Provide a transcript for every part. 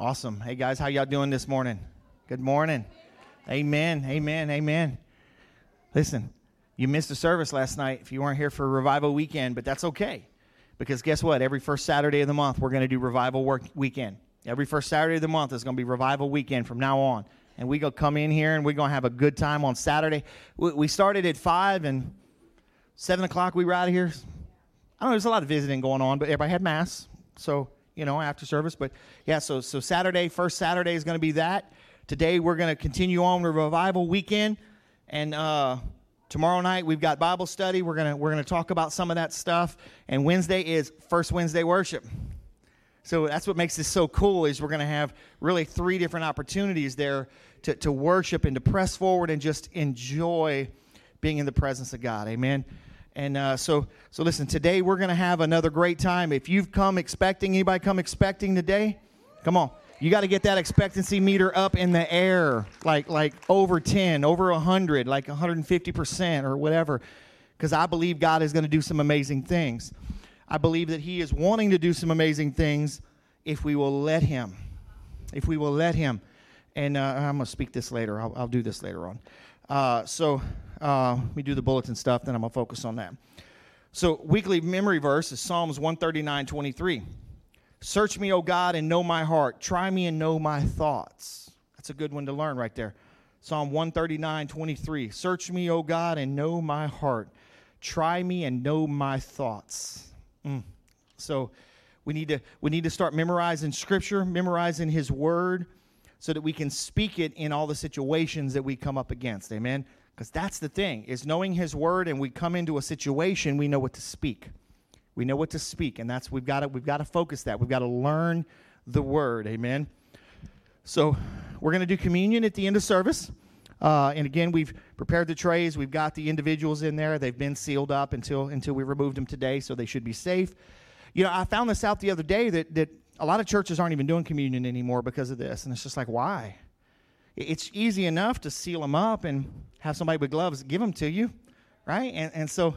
Awesome. Hey guys, how y'all doing this morning? Good morning. Amen. Amen. Amen. Listen, you missed a service last night if you weren't here for revival weekend, but that's okay. Because guess what? Every first Saturday of the month, we're going to do revival work weekend. Every first Saturday of the month is going to be revival weekend from now on. And we're going to come in here and we're going to have a good time on Saturday. We started at 5 and 7 o'clock we were out of here. I don't know, there's a lot of visiting going on, but everybody had Mass. So you know, after service. But yeah, so so Saturday, first Saturday is going to be that. Today we're going to continue on with revival weekend, and uh, tomorrow night we've got Bible study. We're gonna we're gonna talk about some of that stuff. And Wednesday is first Wednesday worship. So that's what makes this so cool is we're going to have really three different opportunities there to, to worship and to press forward and just enjoy being in the presence of God. Amen. And uh, so, so listen. Today we're going to have another great time. If you've come expecting, anybody come expecting today? Come on, you got to get that expectancy meter up in the air, like like over ten, over hundred, like 150 percent or whatever, because I believe God is going to do some amazing things. I believe that He is wanting to do some amazing things if we will let Him. If we will let Him. And uh, I'm going to speak this later. I'll, I'll do this later on. Uh, so uh, we do the bulletin stuff, then I'm going to focus on that. So, weekly memory verse is Psalms 139 23. Search me, O God, and know my heart. Try me and know my thoughts. That's a good one to learn right there. Psalm 139 23. Search me, O God, and know my heart. Try me and know my thoughts. Mm. So, we need to we need to start memorizing scripture memorizing his word so that we can speak it in all the situations that we come up against amen because that's the thing, is knowing his word and we come into a situation, we know what to speak. We know what to speak, and that's we've got to we've got to focus that. We've got to learn the word. Amen. So we're going to do communion at the end of service. Uh, and again, we've prepared the trays. We've got the individuals in there. They've been sealed up until until we removed them today, so they should be safe. You know, I found this out the other day that that a lot of churches aren't even doing communion anymore because of this, and it's just like, why? It's easy enough to seal them up and have somebody with gloves give them to you, right? And, and so,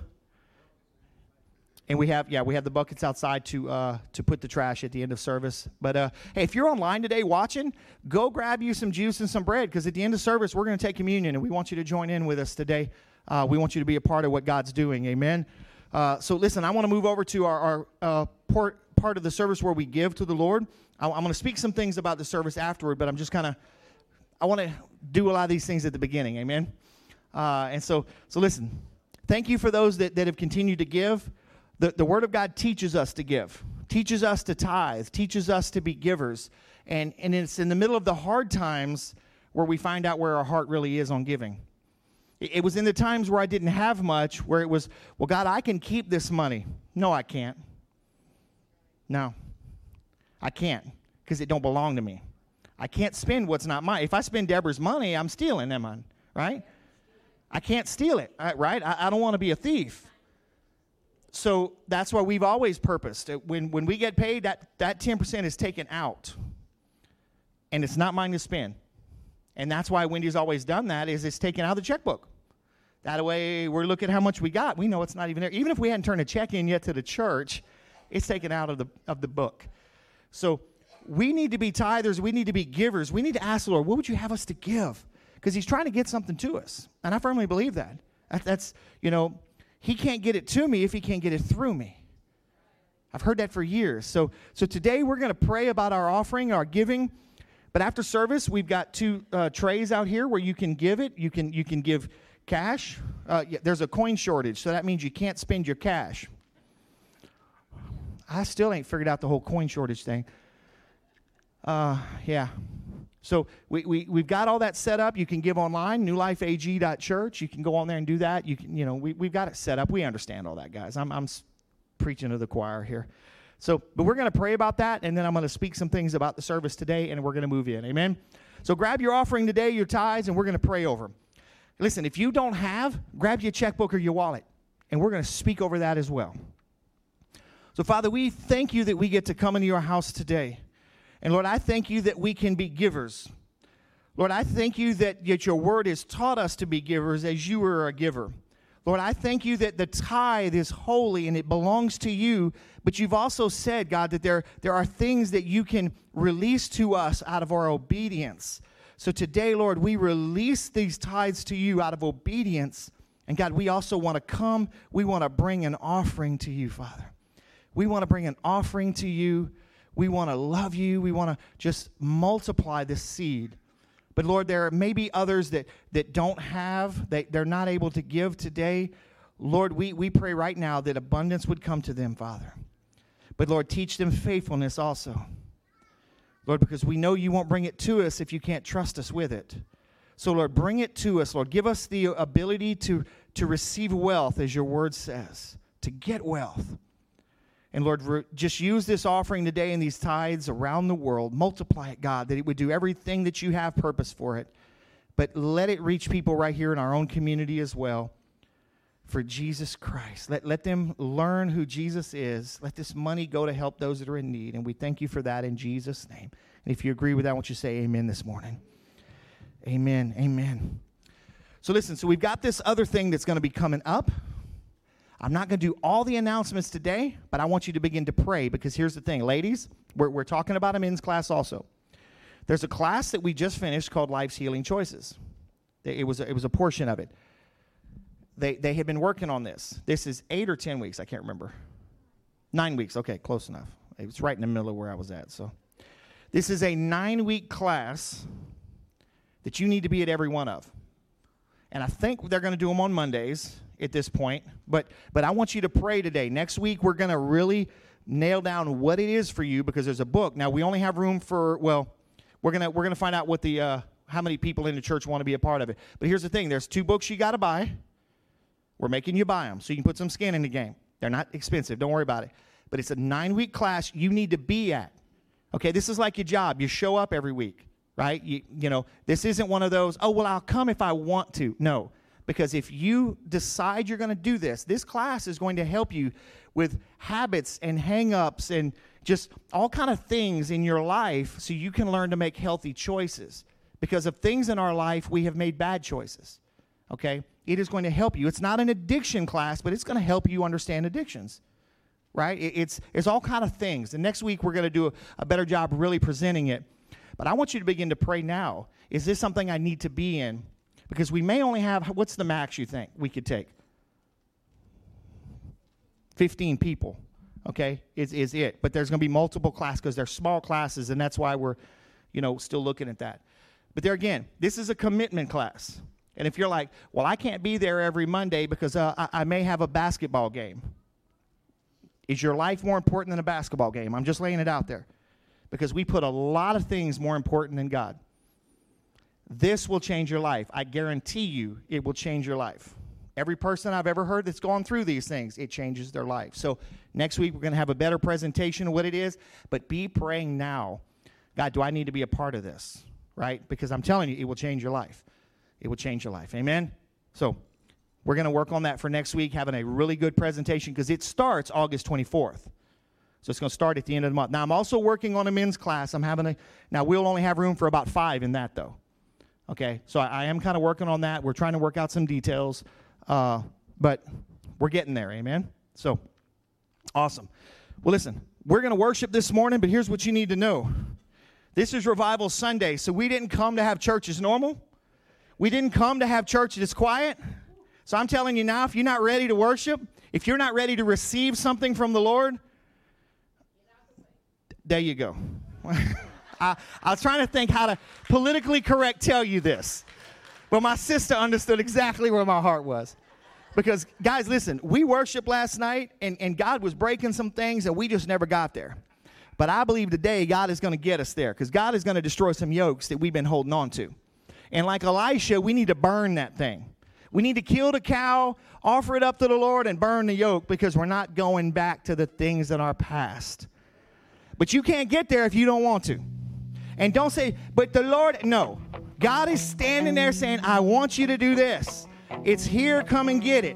and we have, yeah, we have the buckets outside to uh, to put the trash at the end of service. But uh, hey, if you're online today watching, go grab you some juice and some bread because at the end of service we're going to take communion and we want you to join in with us today. Uh, we want you to be a part of what God's doing. Amen. Uh, so listen, I want to move over to our, our uh, part part of the service where we give to the Lord. I, I'm going to speak some things about the service afterward, but I'm just kind of I want to do a lot of these things at the beginning. Amen. Uh, and so, so listen. Thank you for those that, that have continued to give. The, the Word of God teaches us to give, teaches us to tithe, teaches us to be givers. And, and it's in the middle of the hard times where we find out where our heart really is on giving. It, it was in the times where I didn't have much, where it was, well, God, I can keep this money. No, I can't. No, I can't because it don't belong to me. I can't spend what's not mine. If I spend Deborah's money, I'm stealing them, on, right? I can't steal it, right? I, I don't want to be a thief. So that's why we've always purposed. When, when we get paid, that, that 10% is taken out. And it's not mine to spend. And that's why Wendy's always done that, is it's taken out of the checkbook. That way, we're looking at how much we got. We know it's not even there. Even if we hadn't turned a check in yet to the church, it's taken out of the, of the book. So we need to be tithers. We need to be givers. We need to ask the Lord, what would you have us to give? Because He's trying to get something to us. And I firmly believe that. that. That's, you know, He can't get it to me if He can't get it through me. I've heard that for years. So, so today we're going to pray about our offering, our giving. But after service, we've got two uh, trays out here where you can give it. You can, you can give cash. Uh, yeah, there's a coin shortage, so that means you can't spend your cash. I still ain't figured out the whole coin shortage thing. Uh, yeah. So we, we, we've got all that set up. You can give online, newlifeag.church. You can go on there and do that. You can, you know, we, we've got it set up. We understand all that, guys. I'm, I'm preaching to the choir here. So, but we're going to pray about that, and then I'm going to speak some things about the service today, and we're going to move in. Amen? So grab your offering today, your tithes, and we're going to pray over them. Listen, if you don't have, grab your checkbook or your wallet, and we're going to speak over that as well. So, Father, we thank you that we get to come into your house today. And Lord, I thank you that we can be givers. Lord, I thank you that, yet your word has taught us to be givers as you were a giver. Lord, I thank you that the tithe is holy and it belongs to you, but you've also said, God, that there, there are things that you can release to us out of our obedience. So today, Lord, we release these tithes to you out of obedience. And God, we also want to come, we want to bring an offering to you, Father. We want to bring an offering to you. We want to love you. We want to just multiply this seed. But Lord, there may be others that, that don't have, they, they're not able to give today. Lord, we, we pray right now that abundance would come to them, Father. But Lord, teach them faithfulness also. Lord, because we know you won't bring it to us if you can't trust us with it. So, Lord, bring it to us, Lord. Give us the ability to, to receive wealth, as your word says, to get wealth. And Lord, just use this offering today and these tithes around the world. Multiply it, God, that it would do everything that you have purpose for it. But let it reach people right here in our own community as well for Jesus Christ. Let, let them learn who Jesus is. Let this money go to help those that are in need. And we thank you for that in Jesus' name. And if you agree with that, I want you to say amen this morning. Amen. Amen. So listen, so we've got this other thing that's going to be coming up. I'm not going to do all the announcements today, but I want you to begin to pray because here's the thing, ladies, we're, we're talking about a men's class also. There's a class that we just finished called Life's Healing Choices. It was a, it was a portion of it. They, they had been working on this. This is eight or 10 weeks, I can't remember. Nine weeks, okay, close enough. It was right in the middle of where I was at. So, this is a nine week class that you need to be at every one of. And I think they're going to do them on Mondays at this point. But but I want you to pray today. Next week we're going to really nail down what it is for you because there's a book. Now we only have room for well, we're gonna we're gonna find out what the uh, how many people in the church want to be a part of it. But here's the thing: there's two books you got to buy. We're making you buy them so you can put some skin in the game. They're not expensive. Don't worry about it. But it's a nine week class you need to be at. Okay, this is like your job. You show up every week, right? You, you know, this isn't one of those, oh, well, I'll come if I want to. No, because if you decide you're going to do this, this class is going to help you with habits and hangups and just all kind of things in your life so you can learn to make healthy choices. Because of things in our life, we have made bad choices. Okay? It is going to help you. It's not an addiction class, but it's going to help you understand addictions. Right? It's, it's all kind of things. And next week, we're going to do a, a better job really presenting it. But I want you to begin to pray now. Is this something I need to be in? Because we may only have, what's the max you think we could take? 15 people, okay, is, is it. But there's going to be multiple classes because they're small classes, and that's why we're, you know, still looking at that. But there again, this is a commitment class. And if you're like, well, I can't be there every Monday because uh, I, I may have a basketball game. Is your life more important than a basketball game? I'm just laying it out there. Because we put a lot of things more important than God. This will change your life. I guarantee you it will change your life. Every person I've ever heard that's gone through these things, it changes their life. So next week we're going to have a better presentation of what it is, but be praying now. God, do I need to be a part of this? Right? Because I'm telling you, it will change your life. It will change your life. Amen? So we're going to work on that for next week, having a really good presentation because it starts August 24th. So it's going to start at the end of the month. Now, I'm also working on a men's class. I'm having a, now we'll only have room for about five in that though. Okay, so I, I am kind of working on that. We're trying to work out some details, uh, but we're getting there. Amen. So awesome. Well, listen, we're going to worship this morning, but here's what you need to know. This is Revival Sunday, so we didn't come to have church as normal. We didn't come to have church that's quiet. So I'm telling you now, if you're not ready to worship, if you're not ready to receive something from the Lord, there you go. I, I was trying to think how to politically correct tell you this. But my sister understood exactly where my heart was. Because, guys, listen, we worshiped last night and, and God was breaking some things and we just never got there. But I believe today God is going to get us there because God is going to destroy some yokes that we've been holding on to. And like Elisha, we need to burn that thing. We need to kill the cow, offer it up to the Lord, and burn the yoke because we're not going back to the things in our past. But you can't get there if you don't want to. And don't say, but the Lord, no. God is standing there saying, I want you to do this. It's here, come and get it.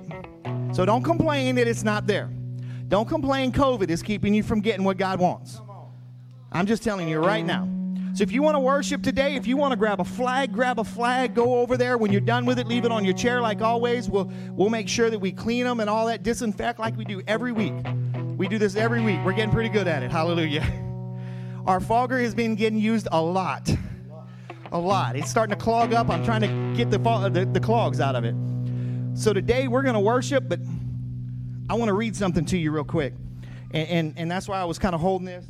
So don't complain that it's not there. Don't complain COVID is keeping you from getting what God wants. I'm just telling you right now. So if you want to worship today, if you want to grab a flag, grab a flag, go over there. When you're done with it, leave it on your chair like always. We'll we'll make sure that we clean them and all that, disinfect like we do every week. We do this every week. We're getting pretty good at it. Hallelujah. Our fogger has been getting used a lot. A lot. It's starting to clog up. I'm trying to get the, the, the clogs out of it. So today we're going to worship, but I want to read something to you real quick. And, and, and that's why I was kind of holding this.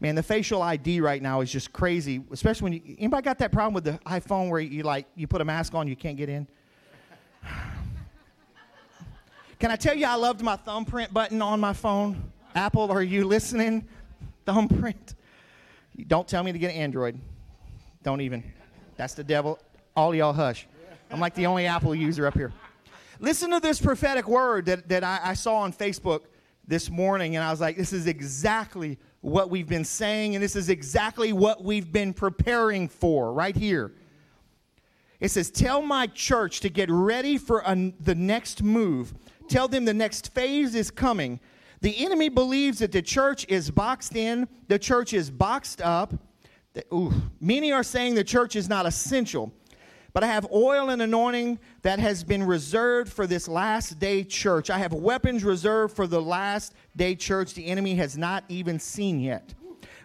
Man, the facial ID right now is just crazy, especially when you, anybody got that problem with the iPhone where you like, you put a mask on, you can't get in? Can I tell you I loved my thumbprint button on my phone? Apple, are you listening? Thumbprint. Don't tell me to get an Android. Don't even. That's the devil. All y'all hush. I'm like the only Apple user up here. Listen to this prophetic word that, that I, I saw on Facebook this morning, and I was like, this is exactly what we've been saying, and this is exactly what we've been preparing for right here. It says, Tell my church to get ready for a, the next move. Tell them the next phase is coming. The enemy believes that the church is boxed in, the church is boxed up. Ooh, many are saying the church is not essential. But I have oil and anointing that has been reserved for this last day church. I have weapons reserved for the last day church the enemy has not even seen yet.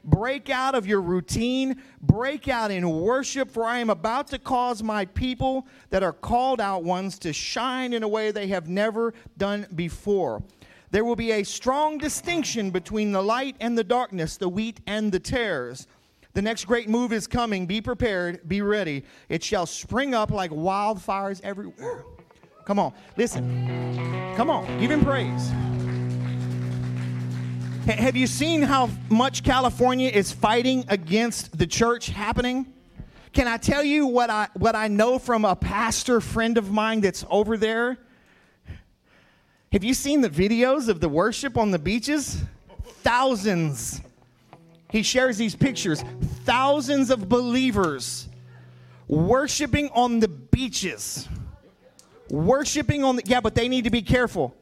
Break out of your routine, break out in worship, for I am about to cause my people that are called out ones to shine in a way they have never done before. There will be a strong distinction between the light and the darkness, the wheat and the tares. The next great move is coming. Be prepared, be ready. It shall spring up like wildfires everywhere. Come on, listen. Come on, give him praise. Have you seen how much California is fighting against the church happening? Can I tell you what I what I know from a pastor friend of mine that's over there? Have you seen the videos of the worship on the beaches? Thousands he shares these pictures thousands of believers worshiping on the beaches. Worshiping on the, yeah, but they need to be careful.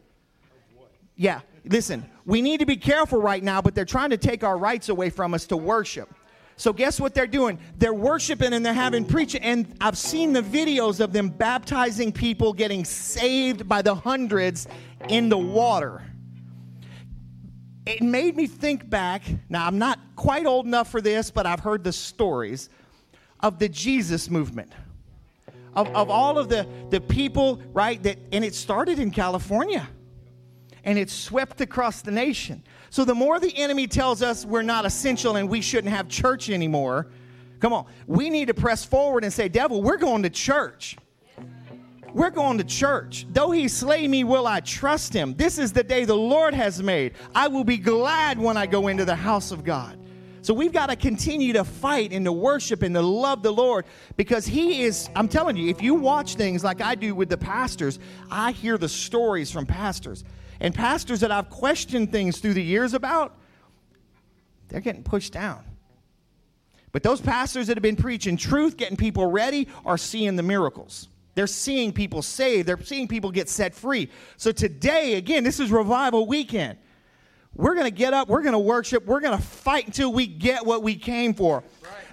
Yeah, listen, we need to be careful right now, but they're trying to take our rights away from us to worship. So guess what they're doing? They're worshiping and they're having preaching. And I've seen the videos of them baptizing people, getting saved by the hundreds in the water it made me think back. Now, I'm not quite old enough for this, but I've heard the stories of the Jesus movement. Of, of all of the, the people, right, that, and it started in California and it swept across the nation. So the more the enemy tells us we're not essential and we shouldn't have church anymore, come on, we need to press forward and say, Devil, we're going to church. We're going to church. Though he slay me, will I trust him? This is the day the Lord has made. I will be glad when I go into the house of God. So we've got to continue to fight and to worship and to love the Lord because He is, I'm telling you, if you watch things like I do with the pastors, I hear the stories from pastors. And pastors that I've questioned things through the years about, they're getting pushed down. But those pastors that have been preaching truth, getting people ready, are seeing the miracles. They're seeing people saved. They're seeing people get set free. So today, again, this is revival weekend. We're going to get up. We're going to worship. We're going to fight until we get what we came for.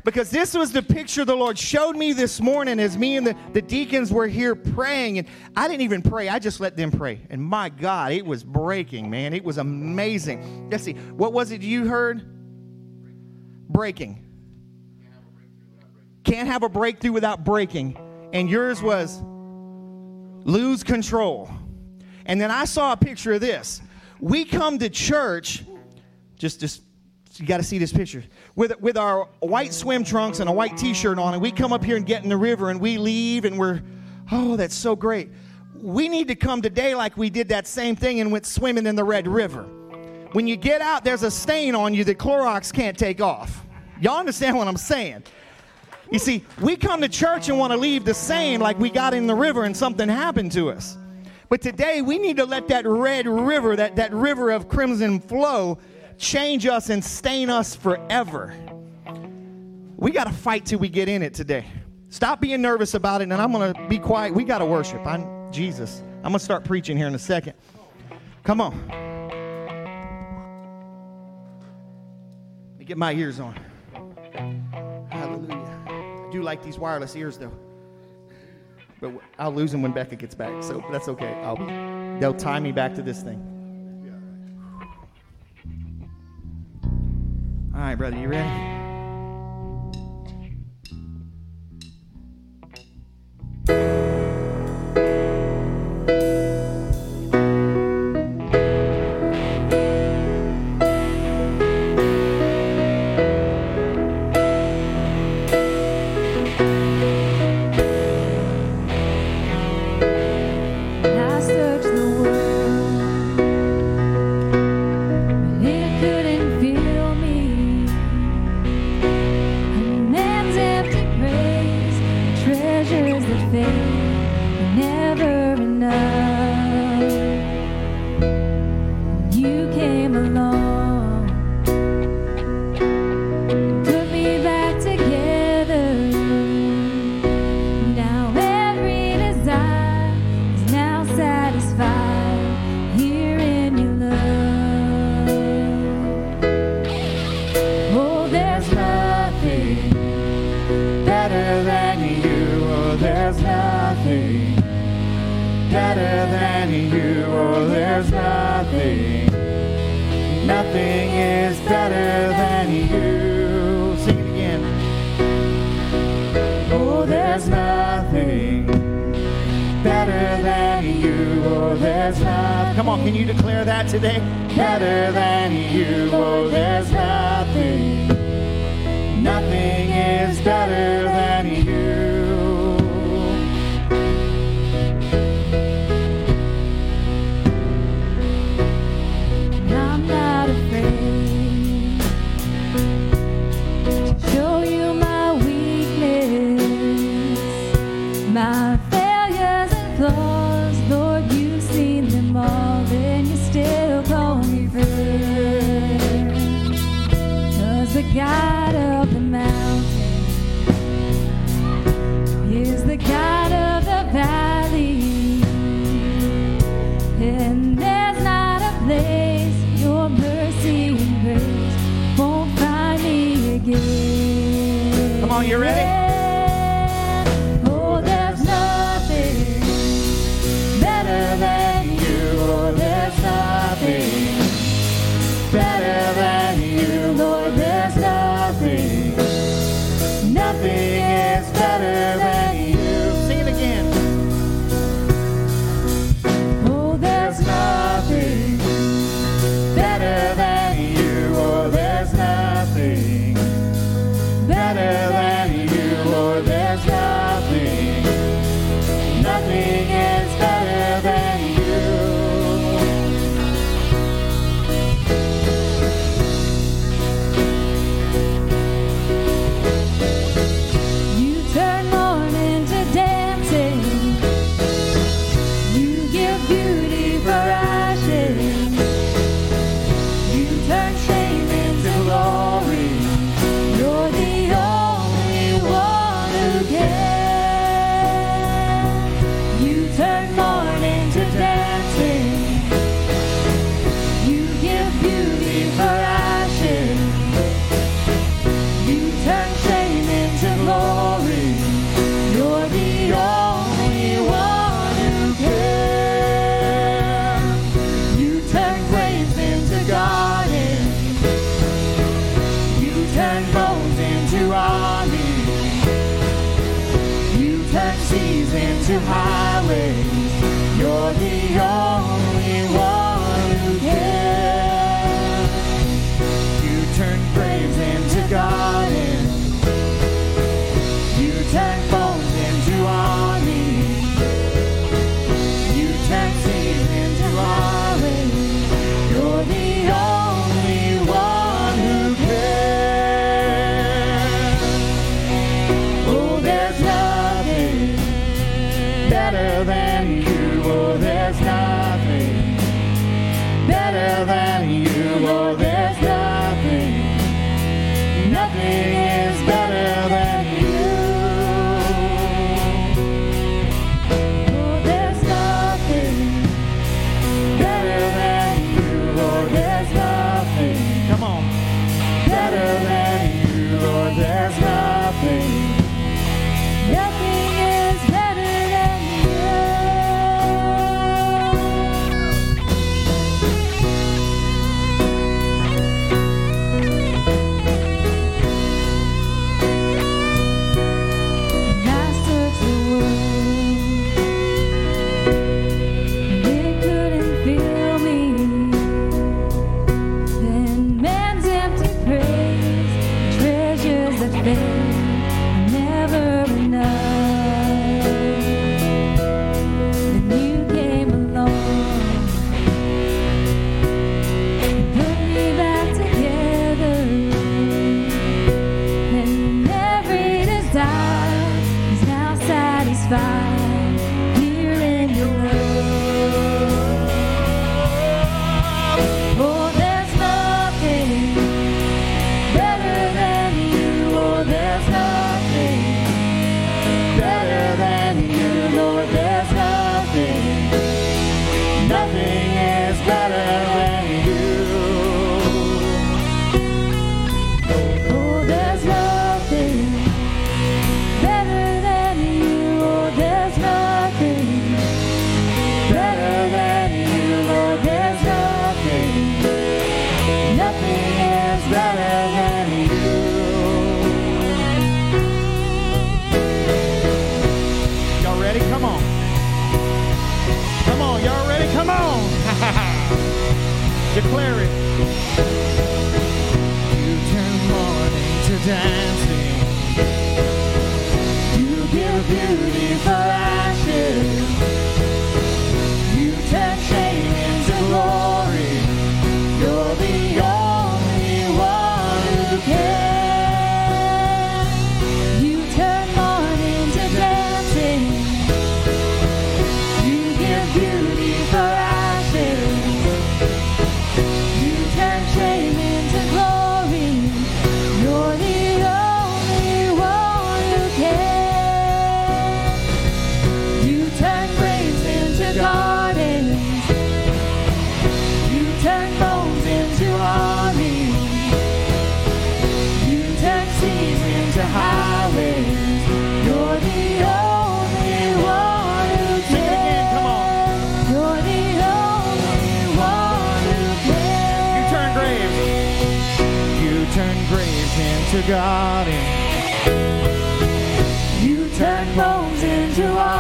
Because this was the picture the Lord showed me this morning as me and the, the deacons were here praying. And I didn't even pray, I just let them pray. And my God, it was breaking, man. It was amazing. Let's see, what was it you heard? Breaking. Can't have a breakthrough without breaking and yours was lose control. And then I saw a picture of this. We come to church, just, just you got to see this picture with with our white swim trunks and a white T-shirt on, and we come up here and get in the river, and we leave, and we're, oh, that's so great. We need to come today like we did that same thing and went swimming in the Red River. When you get out, there's a stain on you that Clorox can't take off. Y'all understand what I'm saying? You see, we come to church and want to leave the same like we got in the river and something happened to us. But today we need to let that red river, that, that river of crimson flow, change us and stain us forever. We got to fight till we get in it today. Stop being nervous about it, and I'm going to be quiet. We got to worship. I'm Jesus. I'm going to start preaching here in a second. Come on. Let me get my ears on. Hallelujah. I do like these wireless ears, though. But I'll lose him when Becca gets back, so that's okay. I'll be, they'll tie me back to this thing. All right, brother, you ready?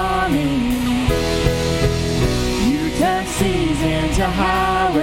morning. You turn seasons into highways.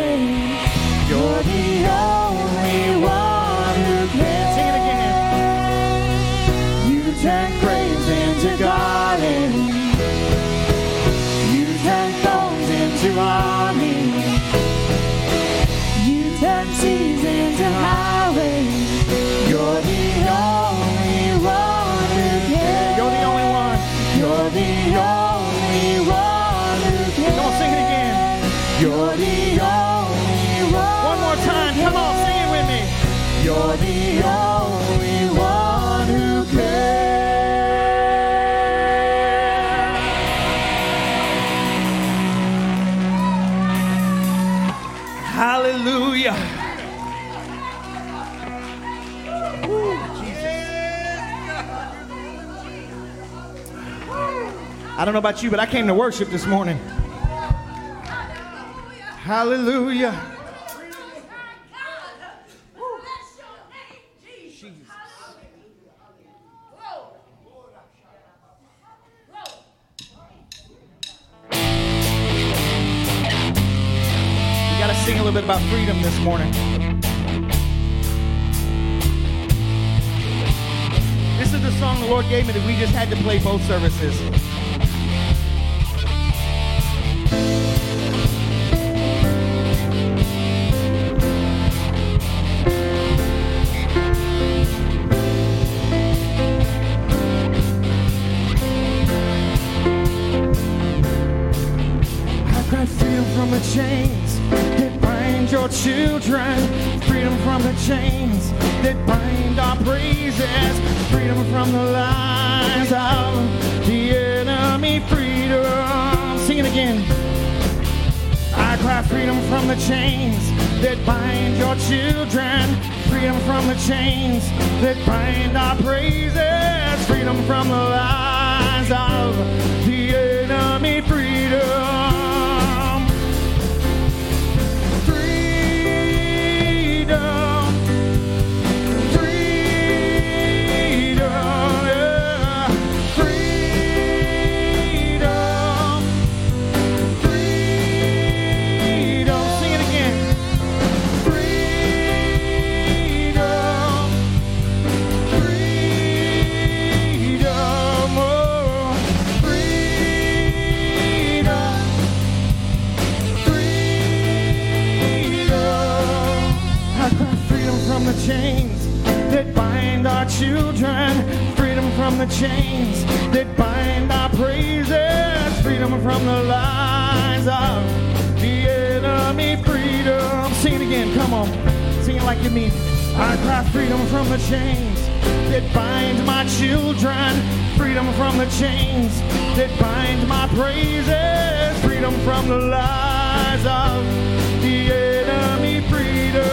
I don't know about you, but I came to worship this morning. Hallelujah. Hallelujah. sing a little bit about freedom this morning. This is the song the Lord gave me that we just had to play both services. I cry freedom from the chains that bind my children, freedom from the chains that bind my praises, freedom from the lies of the enemy, freedom.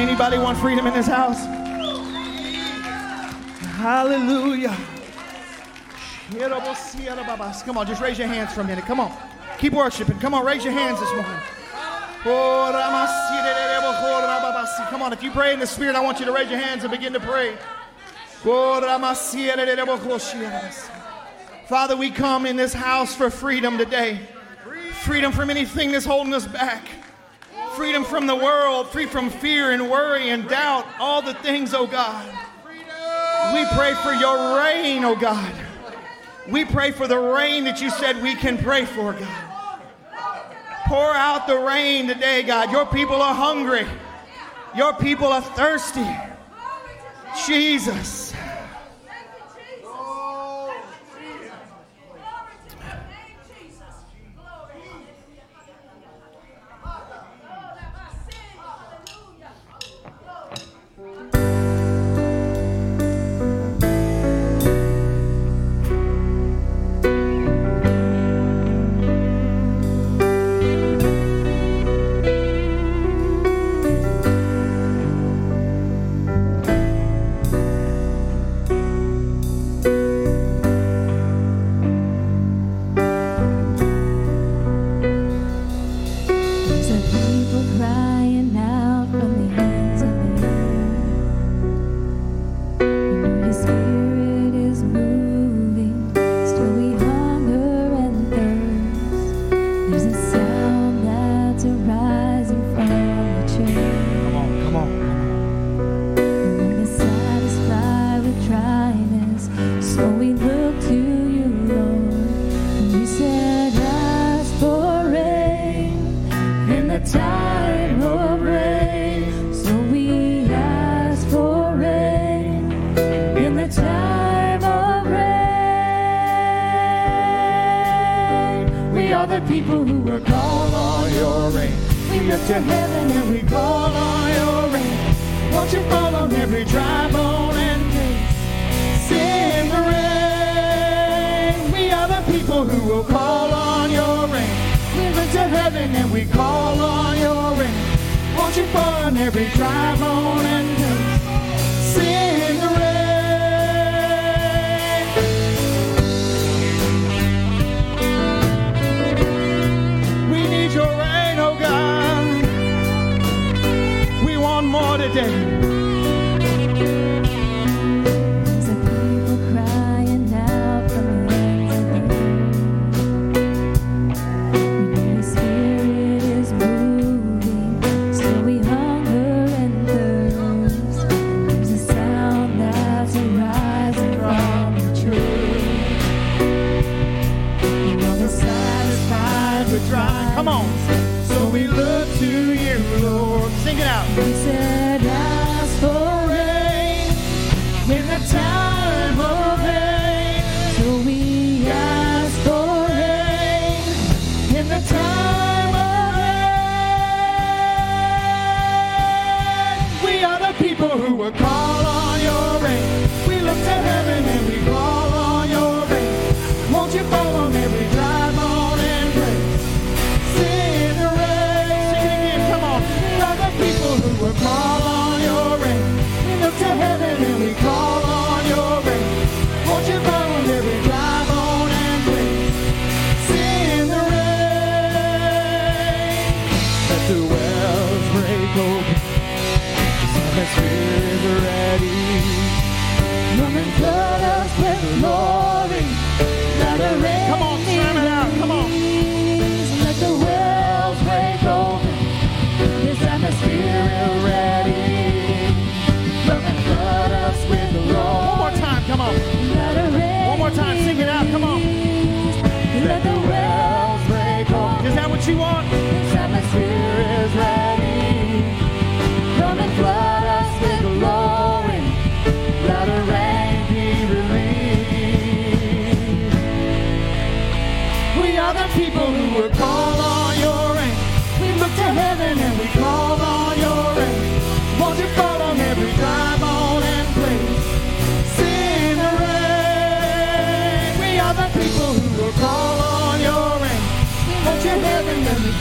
Anybody want freedom in this house? Hallelujah. Come on, just raise your hands for a minute. Come on. Keep worshiping. Come on, raise your hands this morning. Come on, if you pray in the Spirit, I want you to raise your hands and begin to pray. Father, we come in this house for freedom today. Freedom from anything that's holding us back freedom from the world, free from fear and worry and doubt, all the things, oh God. We pray for your rain, oh God. We pray for the rain that you said we can pray for, God. Pour out the rain today, God. Your people are hungry. Your people are thirsty. Jesus. you were caught.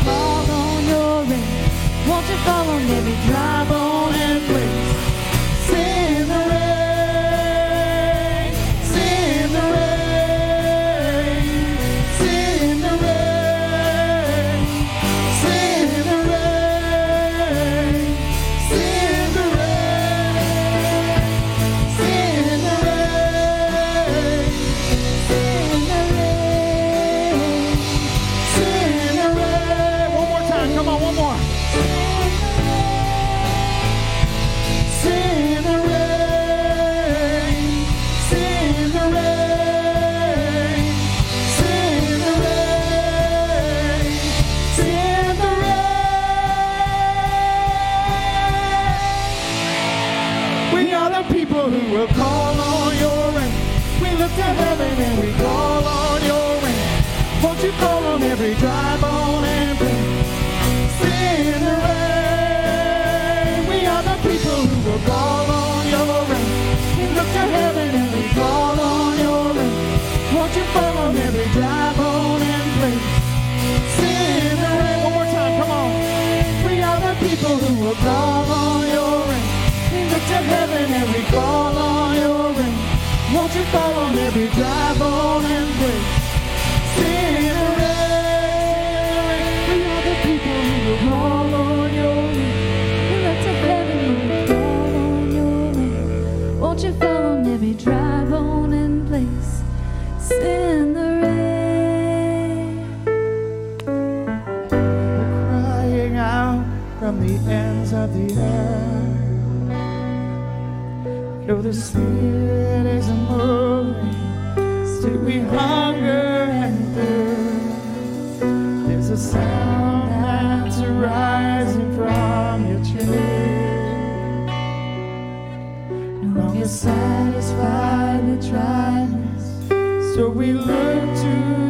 fall on your rain. Won't you fall on every dry bone and break? God. we hunger and thirst. There's a sound that's rising from your church. No longer satisfied with dryness, so we look to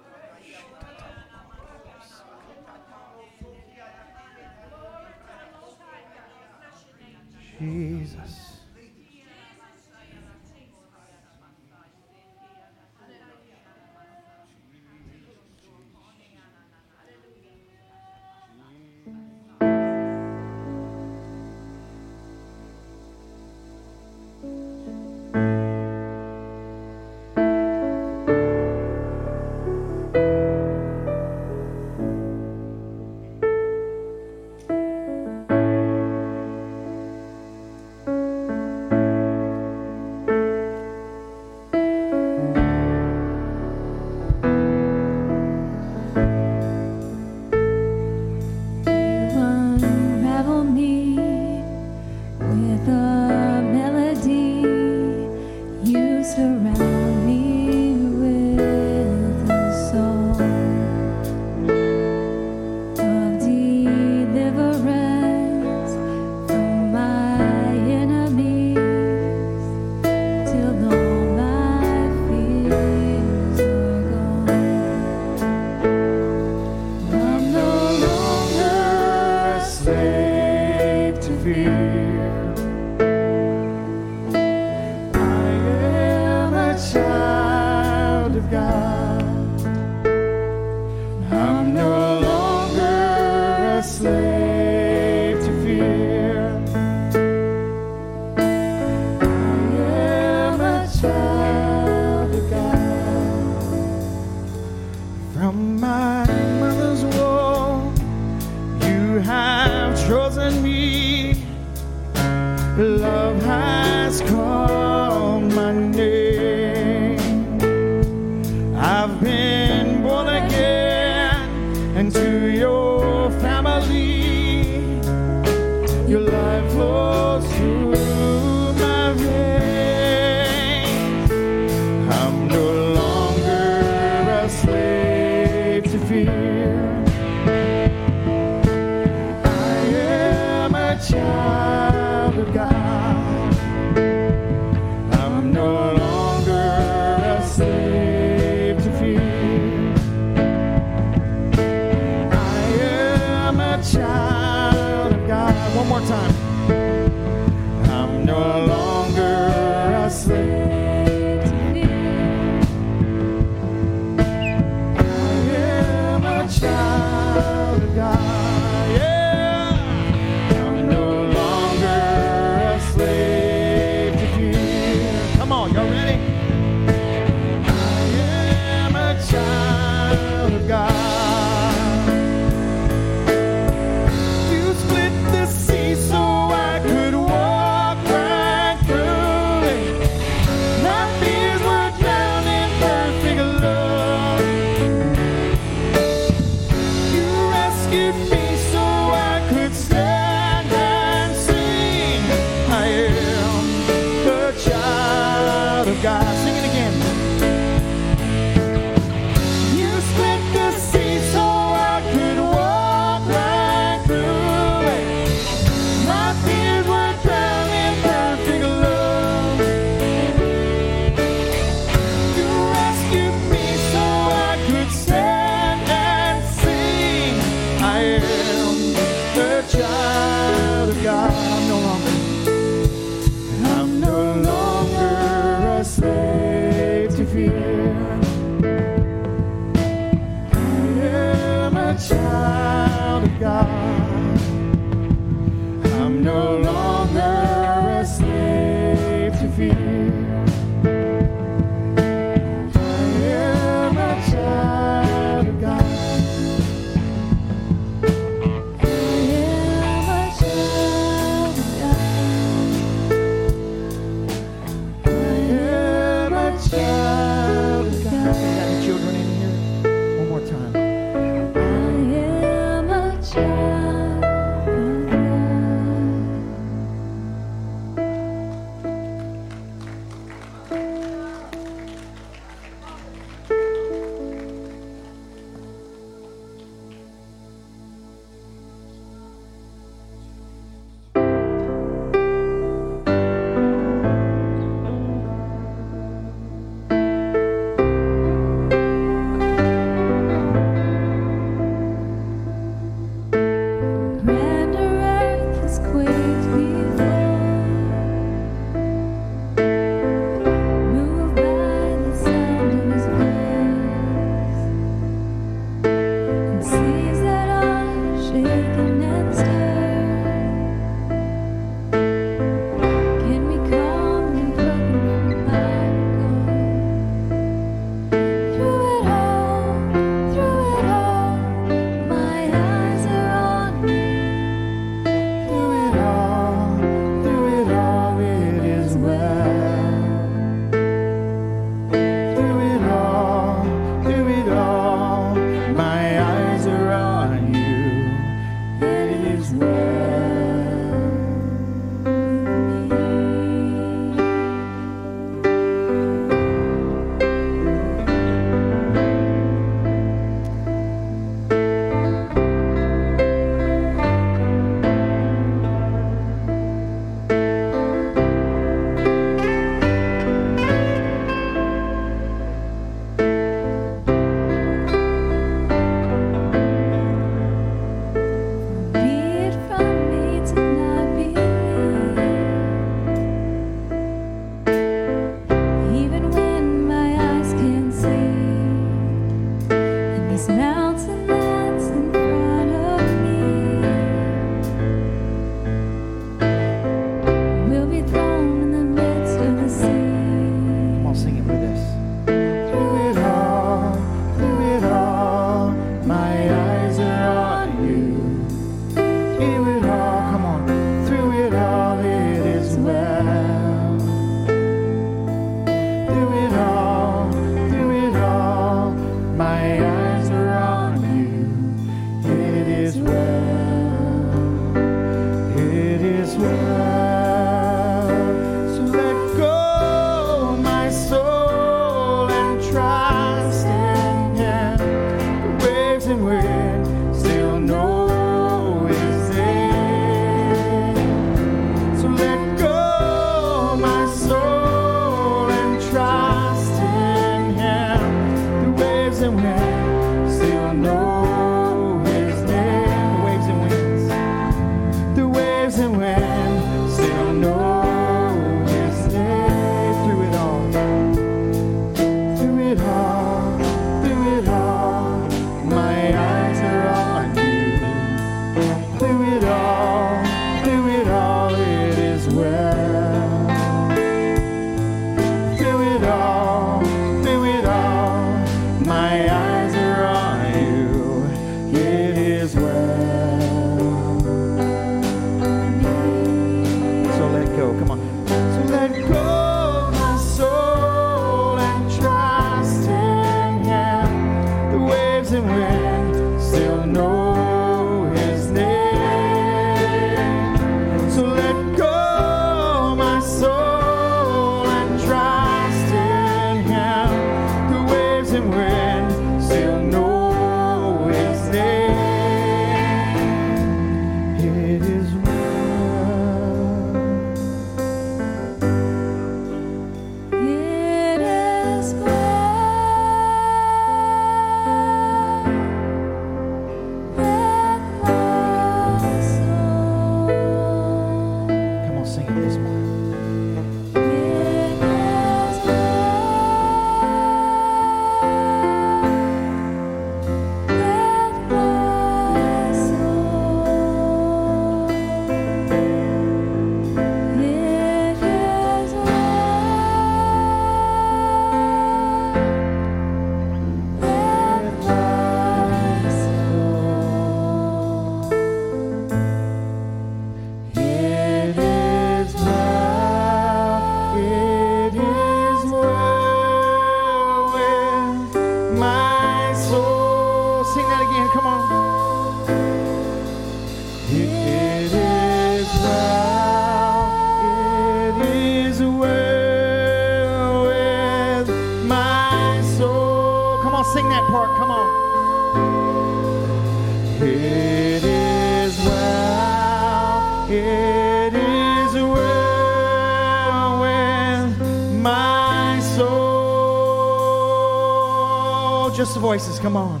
Just the voices. Come on.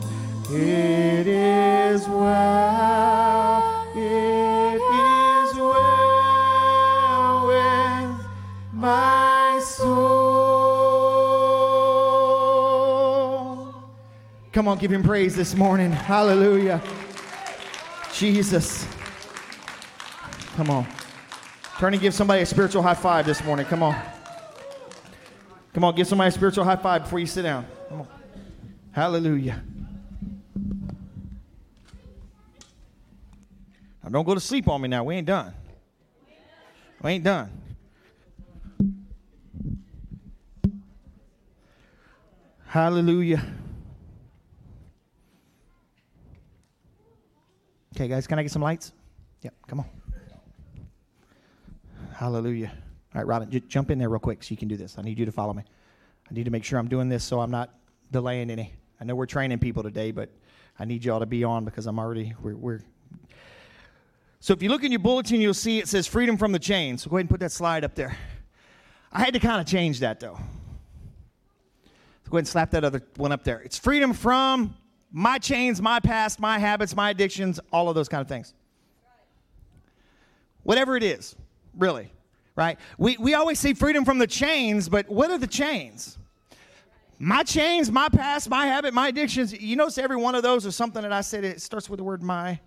It is well. It is well with my soul. Come on, give him praise this morning. Hallelujah. Jesus. Come on. Turn and give somebody a spiritual high five this morning. Come on. Come on, give somebody a spiritual high five before you sit down. Come on. Hallelujah. Now, don't go to sleep on me now. We ain't done. We ain't done. Hallelujah. Okay, guys, can I get some lights? Yep, come on. Hallelujah. All right, Robin, jump in there real quick so you can do this. I need you to follow me. I need to make sure I'm doing this so I'm not delaying any. I know we're training people today, but I need y'all to be on because I'm already, we're, we're. So if you look in your bulletin, you'll see it says freedom from the chains. So go ahead and put that slide up there. I had to kind of change that though. So go ahead and slap that other one up there. It's freedom from my chains, my past, my habits, my addictions, all of those kind of things. Whatever it is, really, right? We, we always say freedom from the chains, but what are the chains? My chains, my past, my habit, my addictions. You notice every one of those is something that I said it starts with the word my.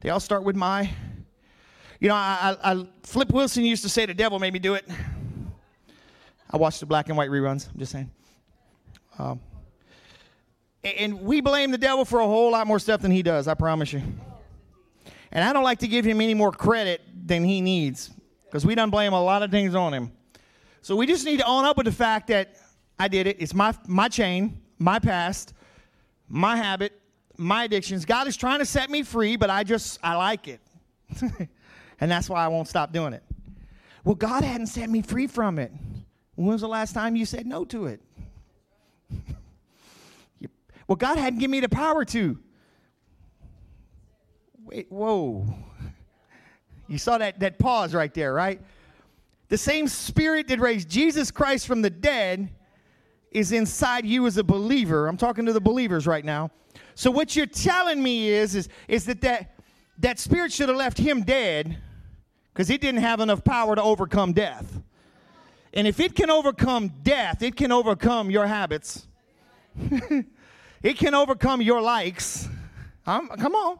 They all start with my. You know, I, I, Flip Wilson used to say the devil made me do it. I watched the black and white reruns. I'm just saying. Um, and we blame the devil for a whole lot more stuff than he does, I promise you. And I don't like to give him any more credit than he needs because we done blame a lot of things on him. So we just need to own up with the fact that I did it. It's my, my chain, my past, my habit, my addictions. God is trying to set me free, but I just, I like it. and that's why I won't stop doing it. Well, God hadn't set me free from it. When was the last time you said no to it? well, God hadn't given me the power to. Wait, whoa. You saw that, that pause right there, right? The same spirit that raised Jesus Christ from the dead is inside you as a believer. I'm talking to the believers right now. So what you're telling me is, is, is that, that that spirit should have left him dead because it didn't have enough power to overcome death. And if it can overcome death, it can overcome your habits. it can overcome your likes. Um, come on.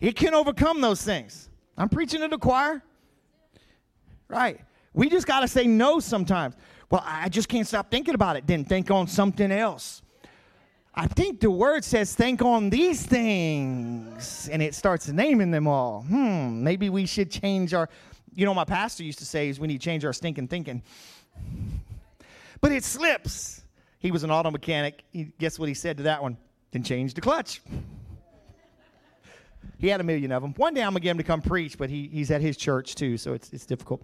It can overcome those things. I'm preaching to the choir. Right. We just got to say no sometimes. Well, I just can't stop thinking about it. Then think on something else. I think the word says think on these things, and it starts naming them all. Hmm, maybe we should change our. You know, my pastor used to say is we need to change our stinking thinking. But it slips. He was an auto mechanic. He, guess what he said to that one? Then change the clutch. He had a million of them. One day I'm gonna get him to come preach, but he, he's at his church too, so it's it's difficult.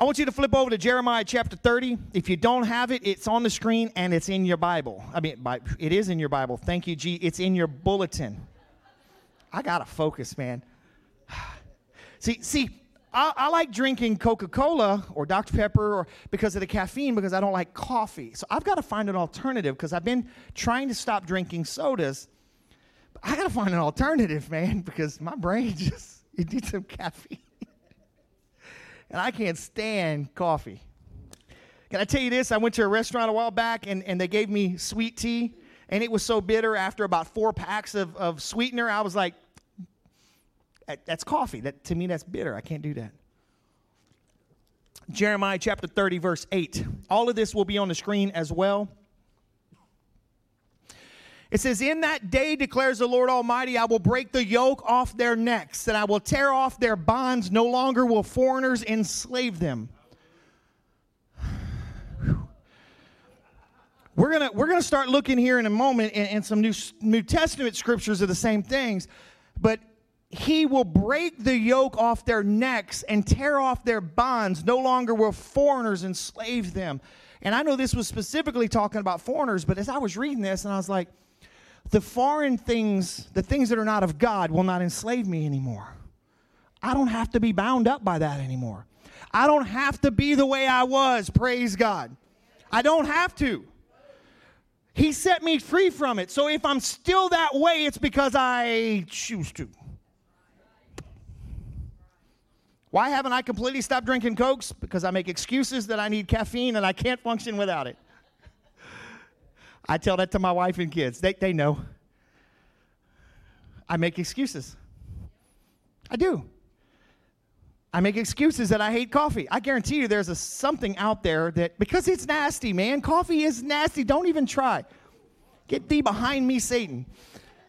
I want you to flip over to Jeremiah chapter 30. If you don't have it, it's on the screen and it's in your Bible. I mean, it is in your Bible. Thank you, G. It's in your bulletin. I gotta focus, man. See, see, I, I like drinking Coca-Cola or Dr. Pepper or because of the caffeine because I don't like coffee. So I've got to find an alternative because I've been trying to stop drinking sodas. But I got to find an alternative, man, because my brain just it needs some caffeine and I can't stand coffee. Can I tell you this? I went to a restaurant a while back and, and they gave me sweet tea, and it was so bitter after about four packs of, of sweetener, I was like, that's coffee. That, to me, that's bitter. I can't do that. Jeremiah chapter 30, verse 8. All of this will be on the screen as well. It says, In that day, declares the Lord Almighty, I will break the yoke off their necks, and I will tear off their bonds. No longer will foreigners enslave them. We're gonna we're gonna start looking here in a moment, and, and some new New Testament scriptures are the same things, but he will break the yoke off their necks and tear off their bonds. No longer will foreigners enslave them. And I know this was specifically talking about foreigners, but as I was reading this, and I was like, the foreign things, the things that are not of God, will not enslave me anymore. I don't have to be bound up by that anymore. I don't have to be the way I was, praise God. I don't have to. He set me free from it. So if I'm still that way, it's because I choose to. Why haven't I completely stopped drinking Cokes? Because I make excuses that I need caffeine and I can't function without it. I tell that to my wife and kids. They, they know. I make excuses. I do. I make excuses that I hate coffee. I guarantee you there's a, something out there that, because it's nasty, man, coffee is nasty. Don't even try. Get thee behind me, Satan.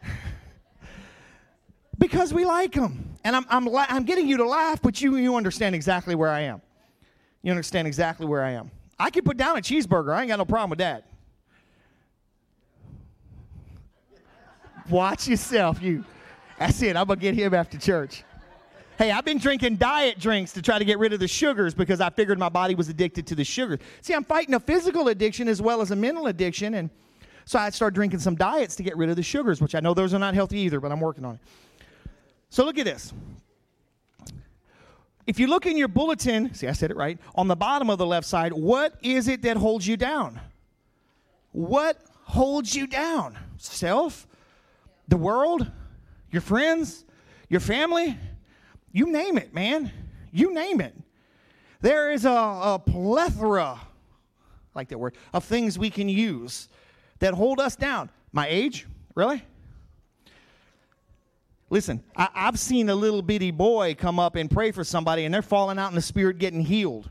because we like them. And I'm, I'm, la- I'm getting you to laugh, but you, you understand exactly where I am. You understand exactly where I am. I can put down a cheeseburger. I ain't got no problem with that. Watch yourself, you. That's it. I'm going to get him after church. Hey, I've been drinking diet drinks to try to get rid of the sugars because I figured my body was addicted to the sugars. See, I'm fighting a physical addiction as well as a mental addiction. And so I started drinking some diets to get rid of the sugars, which I know those are not healthy either, but I'm working on it. So look at this. If you look in your bulletin, see, I said it right, on the bottom of the left side, what is it that holds you down? What holds you down? Self? The world? Your friends? Your family? You name it, man. You name it. There is a, a plethora, like that word, of things we can use that hold us down. My age? Really? Listen, I, have seen a little bitty boy come up and pray for somebody, and they're falling out in the spirit, getting healed.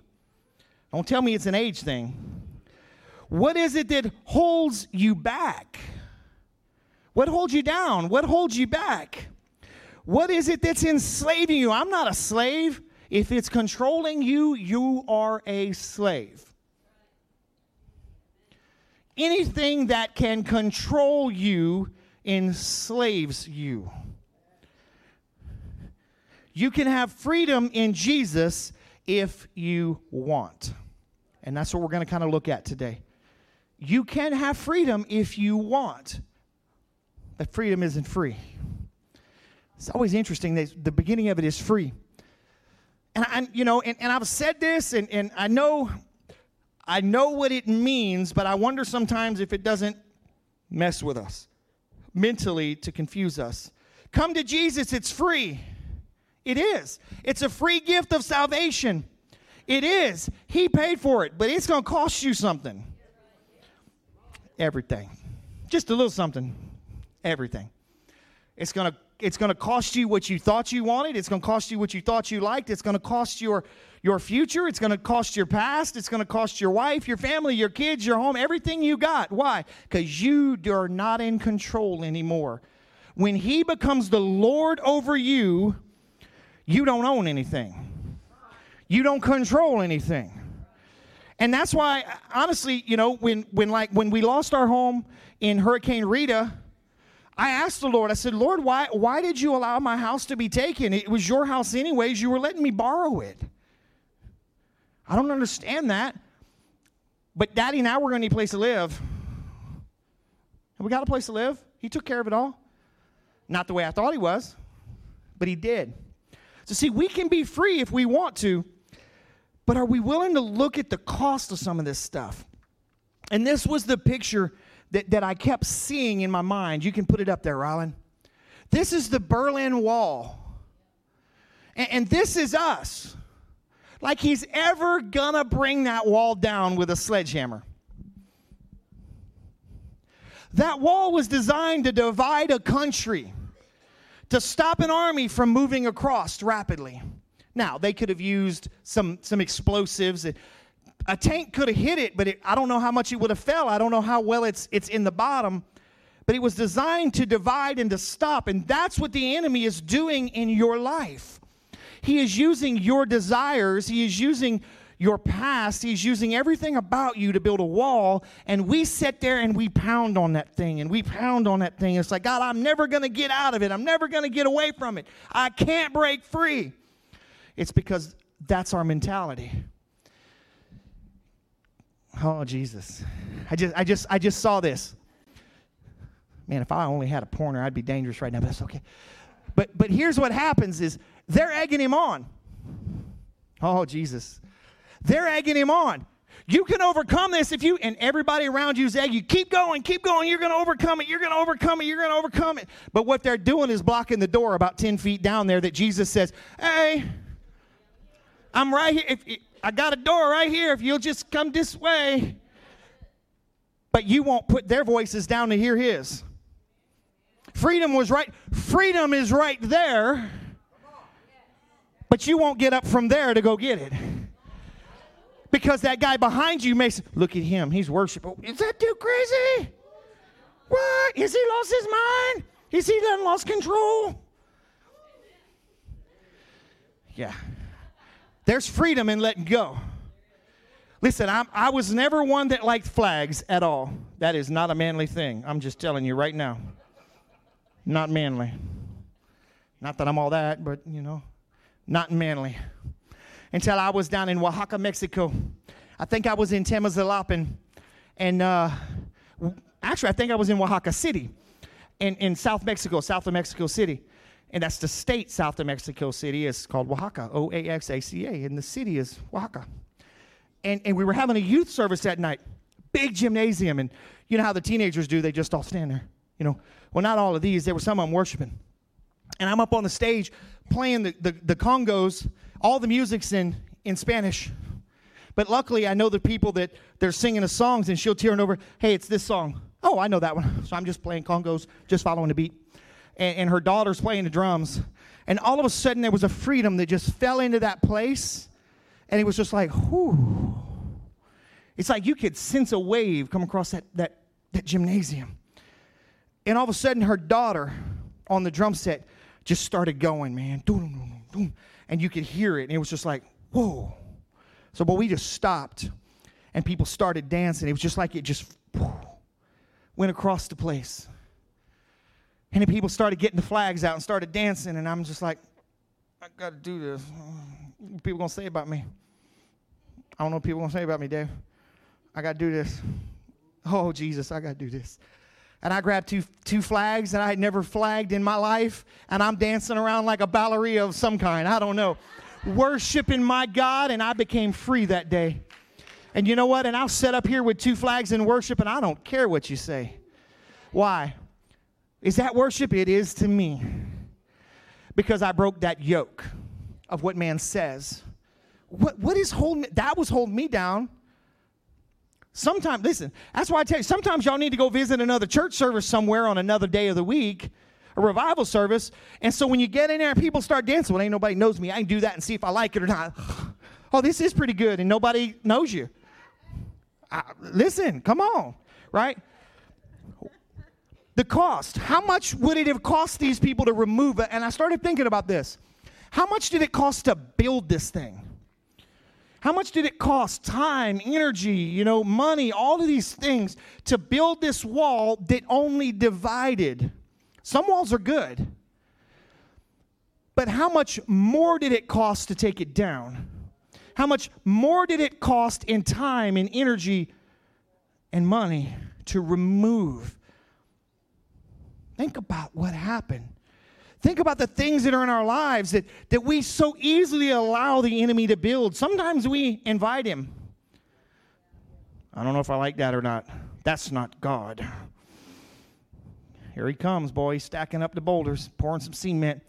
Don't tell me it's an age thing. What is it that holds you back? What holds you down? What holds you back? What is it that's enslaving you? I'm not a slave. If it's controlling you, you are a slave. Anything that can control you enslaves you. You can have freedom in Jesus if you want. And that's what we're going to kind of look at today. You can have freedom if you want, but freedom isn't free. It's always interesting that the beginning of it is free. And I, you know, and, and I've said this, and, and I know, I know what it means, but I wonder sometimes if it doesn't mess with us mentally to confuse us. Come to Jesus, it's free. It is. It's a free gift of salvation. It is. He paid for it, but it's going to cost you something. Everything. Just a little something. Everything. It's going to it's going to cost you what you thought you wanted. It's going to cost you what you thought you liked. It's going to cost your your future. It's going to cost your past. It's going to cost your wife, your family, your kids, your home, everything you got. Why? Because you are not in control anymore. When He becomes the Lord over you, you don't own anything. You don't control anything. And that's why, honestly, you know, when when like when we lost our home in Hurricane Rita I asked the Lord, I said, Lord, why, why did you allow my house to be taken? It was your house, anyways. You were letting me borrow it. I don't understand that. But daddy, now we're going to need a place to live. And we got a place to live? He took care of it all. Not the way I thought he was, but he did. So, see, we can be free if we want to, but are we willing to look at the cost of some of this stuff? And this was the picture that, that I kept seeing in my mind. You can put it up there, Rylan. This is the Berlin Wall. And, and this is us. Like he's ever gonna bring that wall down with a sledgehammer. That wall was designed to divide a country, to stop an army from moving across rapidly. Now, they could have used some, some explosives a tank could have hit it, but it, I don't know how much it would have fell. I don't know how well it's it's in the bottom. But it was designed to divide and to stop, and that's what the enemy is doing in your life. He is using your desires. He is using your past. He's using everything about you to build a wall. And we sit there and we pound on that thing and we pound on that thing. It's like, God, I'm never going to get out of it. I'm never going to get away from it. I can't break free. It's because that's our mentality. Oh, Jesus. I just, I just, I just saw this. Man, if I only had a pointer, I'd be dangerous right now, but that's okay. But, but here's what happens is they're egging him on. Oh, Jesus. They're egging him on. You can overcome this if you, and everybody around you's egg you. Keep going, keep going. You're going to overcome it. You're going to overcome it. You're going to overcome it. But what they're doing is blocking the door about 10 feet down there that Jesus says, Hey, I'm right here. If, I got a door right here. If you'll just come this way. But you won't put their voices down to hear his. Freedom was right. Freedom is right there. But you won't get up from there to go get it. Because that guy behind you say, look at him, he's worshiping. Is that dude crazy? What? Is he lost his mind? Is he done lost control? Yeah. There's freedom in letting go. Listen, I'm, I was never one that liked flags at all. That is not a manly thing. I'm just telling you right now. Not manly. Not that I'm all that, but you know, not manly. Until I was down in Oaxaca, Mexico. I think I was in Temazalapan. And uh, actually, I think I was in Oaxaca City in, in South Mexico, south of Mexico City. And that's the state south of Mexico City. It's called Oaxaca, O A X A C A. And the city is Oaxaca. And, and we were having a youth service that night. Big gymnasium. And you know how the teenagers do, they just all stand there. You know, well, not all of these, there were some them worshiping. And I'm up on the stage playing the, the, the congos, all the music's in, in Spanish. But luckily, I know the people that they're singing the songs, and she'll turn over, hey, it's this song. Oh, I know that one. So I'm just playing congos, just following the beat. And, and her daughter's playing the drums. And all of a sudden, there was a freedom that just fell into that place. And it was just like, whew. It's like you could sense a wave come across that, that, that gymnasium. And all of a sudden, her daughter on the drum set just started going, man. And you could hear it. And it was just like, whoa. So, but we just stopped and people started dancing. It was just like it just went across the place. And then people started getting the flags out and started dancing. And I'm just like, I got to do this. What people to say about me? I don't know what people to say about me, Dave. I got to do this. Oh, Jesus, I got to do this and I grabbed two, two flags that I had never flagged in my life, and I'm dancing around like a ballerina of some kind. I don't know. Worshiping my God, and I became free that day. And you know what? And I'll set up here with two flags in worship, and I don't care what you say. Why? Is that worship? It is to me. Because I broke that yoke of what man says. What, what is holding that was holding me down Sometimes, listen, that's why I tell you, sometimes y'all need to go visit another church service somewhere on another day of the week, a revival service. And so when you get in there and people start dancing, well, ain't nobody knows me. I can do that and see if I like it or not. oh, this is pretty good, and nobody knows you. I, listen, come on, right? The cost. How much would it have cost these people to remove it? And I started thinking about this. How much did it cost to build this thing? How much did it cost? Time, energy, you know, money, all of these things to build this wall that only divided. Some walls are good. But how much more did it cost to take it down? How much more did it cost in time and energy and money to remove? Think about what happened. Think about the things that are in our lives that, that we so easily allow the enemy to build. Sometimes we invite him. I don't know if I like that or not. That's not God. Here he comes, boy, stacking up the boulders, pouring some cement,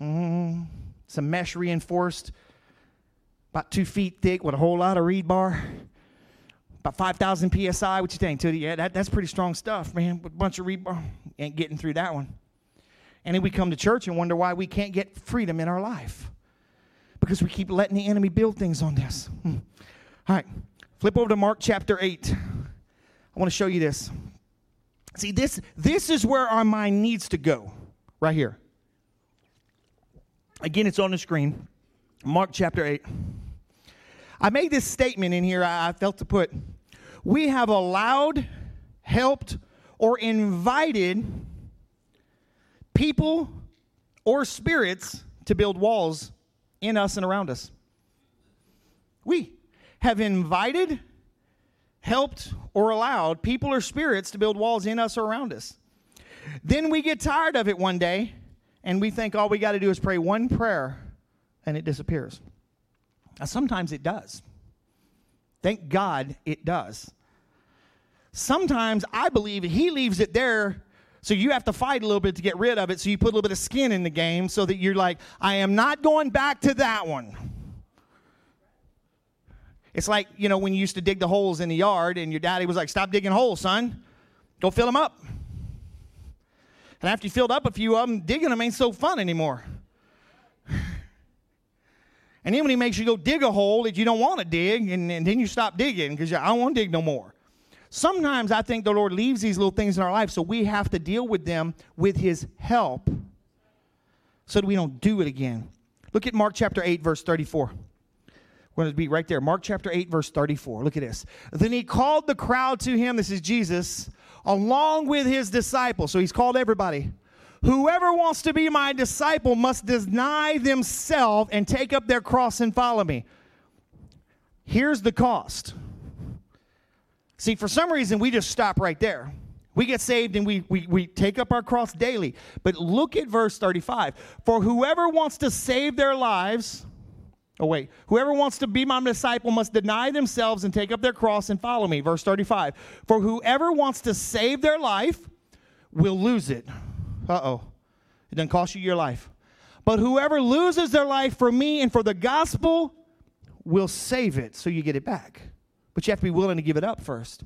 mm, some mesh reinforced, about two feet thick with a whole lot of rebar, about 5,000 psi. What you think, Tootie? Yeah, that, that's pretty strong stuff, man. A bunch of rebar, ain't getting through that one. And then we come to church and wonder why we can't get freedom in our life. Because we keep letting the enemy build things on this. Hmm. All right, flip over to Mark chapter 8. I want to show you this. See, this, this is where our mind needs to go, right here. Again, it's on the screen. Mark chapter 8. I made this statement in here I I felt to put. We have allowed, helped, or invited people or spirits to build walls in us and around us. We have invited, helped, or allowed people or spirits to build walls in us or around us. Then we get tired of it one day and we think all we got to do is pray one prayer and it disappears. Now, sometimes it does. Thank God it does. Sometimes I believe He leaves it there so you have to fight a little bit to get rid of it. So you put a little bit of skin in the game so that you're like, I am not going back to that one. It's like, you know, when you used to dig the holes in the yard and your daddy was like, Stop digging holes, son. Go fill them up. And after you filled up a few of them, digging them ain't so fun anymore. And then when he makes you go dig a hole that you don't want to dig, and, and then you stop digging because I don't want to dig no more. Sometimes I think the Lord leaves these little things in our life, so we have to deal with them with his help so that we don't do it again. Look at Mark chapter 8, verse 34. We're going to be right there. Mark chapter 8, verse 34. Look at this. Then he called the crowd to him. This is Jesus, along with his disciples. So he's called everybody. Whoever wants to be my disciple must deny themselves and take up their cross and follow me. Here's the cost. See, for some reason, we just stop right there. We get saved and we, we, we take up our cross daily. But look at verse 35. For whoever wants to save their lives, oh, wait, whoever wants to be my disciple must deny themselves and take up their cross and follow me. Verse 35. For whoever wants to save their life will lose it. Uh oh. It doesn't cost you your life. But whoever loses their life for me and for the gospel will save it so you get it back. But you have to be willing to give it up first.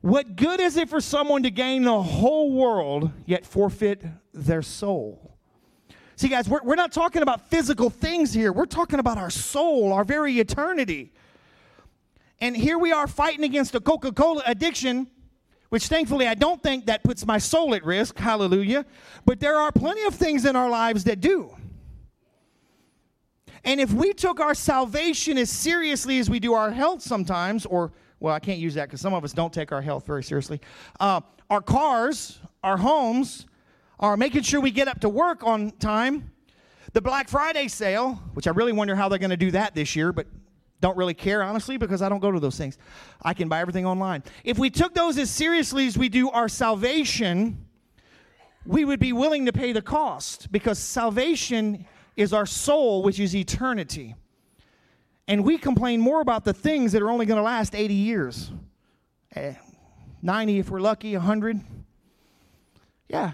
What good is it for someone to gain the whole world yet forfeit their soul? See, guys, we're, we're not talking about physical things here. We're talking about our soul, our very eternity. And here we are fighting against a Coca Cola addiction which thankfully I don't think that puts my soul at risk. Hallelujah. But there are plenty of things in our lives that do. And if we took our salvation as seriously as we do our health sometimes, or, well, I can't use that because some of us don't take our health very seriously, uh, our cars, our homes, are making sure we get up to work on time. The Black Friday sale, which I really wonder how they're going to do that this year, but don't really care, honestly, because I don't go to those things. I can buy everything online. If we took those as seriously as we do our salvation, we would be willing to pay the cost because salvation is our soul, which is eternity. And we complain more about the things that are only going to last 80 years. Eh, 90 if we're lucky, 100. Yeah.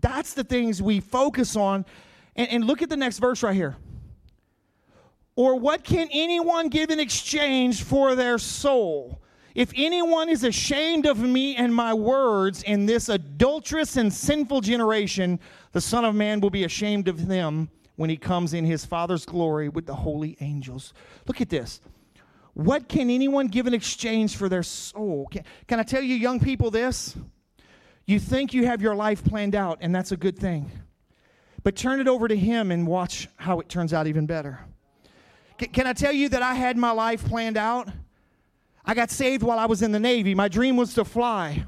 That's the things we focus on. And, and look at the next verse right here. Or what can anyone give in exchange for their soul? If anyone is ashamed of me and my words in this adulterous and sinful generation, the Son of Man will be ashamed of them when he comes in his Father's glory with the holy angels. Look at this. What can anyone give in exchange for their soul? Can, can I tell you, young people, this? You think you have your life planned out, and that's a good thing. But turn it over to him and watch how it turns out even better. Can, I tell you that I had my life planned out? I got saved while I was in the Navy. My dream was to fly.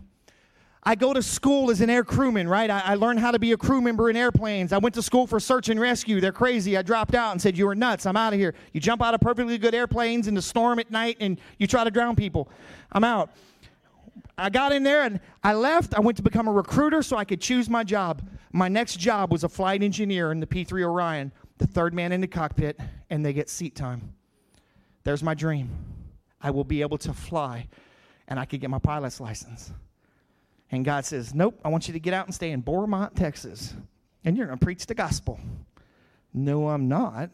I go to school as an air crewman, right? I, I, learned how to be a crew member in airplanes. I went to school for search and rescue. They're crazy. I dropped out and said, You are nuts. I'm out of here. You jump out of perfectly good airplanes in the storm at night and you try to drown people. I'm out. I got in there and I left. I went to become a recruiter so I could choose my job. My next job was a flight engineer in the P 3 Orion, the third man in the cockpit, and they get seat time. There's my dream. I will be able to fly and I could get my pilot's license. And God says, Nope, I want you to get out and stay in Beaumont, Texas, and you're going to preach the gospel. No, I'm not.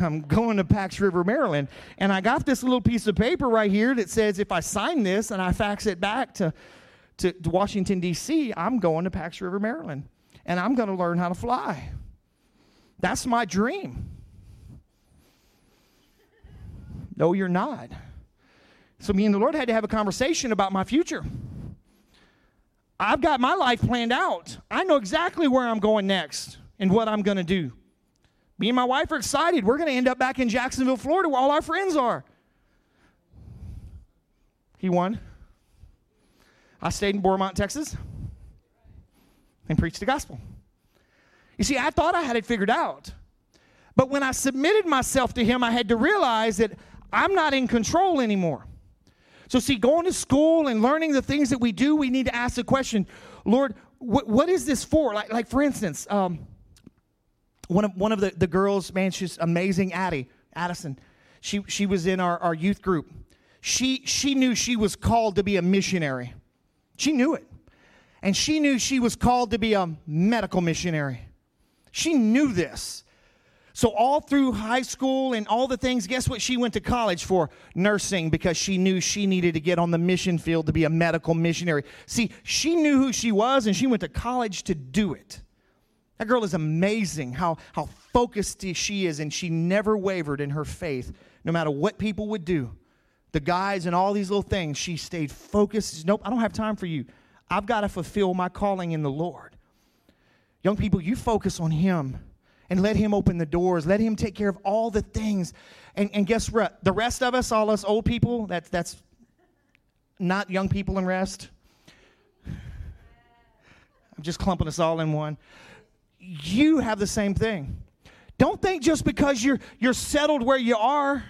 I'm going to Pax River, Maryland. And I got this little piece of paper right here that says if I sign this and I fax it back to, to, to Washington, D.C., I'm going to Pax River, Maryland. And I'm going to learn how to fly. That's my dream. No, you're not. So, me and the Lord had to have a conversation about my future. I've got my life planned out. I know exactly where I'm going next and what I'm going to do. Me and my wife are excited. We're going to end up back in Jacksonville, Florida, where all our friends are. He won. I stayed in Beaumont, Texas, and preached the gospel. You see, I thought I had it figured out. But when I submitted myself to him, I had to realize that I'm not in control anymore. So, see, going to school and learning the things that we do, we need to ask the question, Lord, what, what is this for? Like, like for instance, um, one of, one of the, the girls, man, she's amazing, Addie, Addison. She, she was in our, our youth group. She, she knew she was called to be a missionary. She knew it. And she knew she was called to be a medical missionary. She knew this. So, all through high school and all the things, guess what she went to college for? Nursing, because she knew she needed to get on the mission field to be a medical missionary. See, she knew who she was and she went to college to do it. That girl is amazing how, how focused she is, and she never wavered in her faith, no matter what people would do. The guys and all these little things, she stayed focused. Nope, I don't have time for you. I've got to fulfill my calling in the Lord. Young people, you focus on Him and let Him open the doors. Let Him take care of all the things. And, and guess what? The rest of us, all us old people, that's, that's not young people in rest. I'm just clumping us all in one. You have the same thing. Don't think just because you're, you're settled where you are.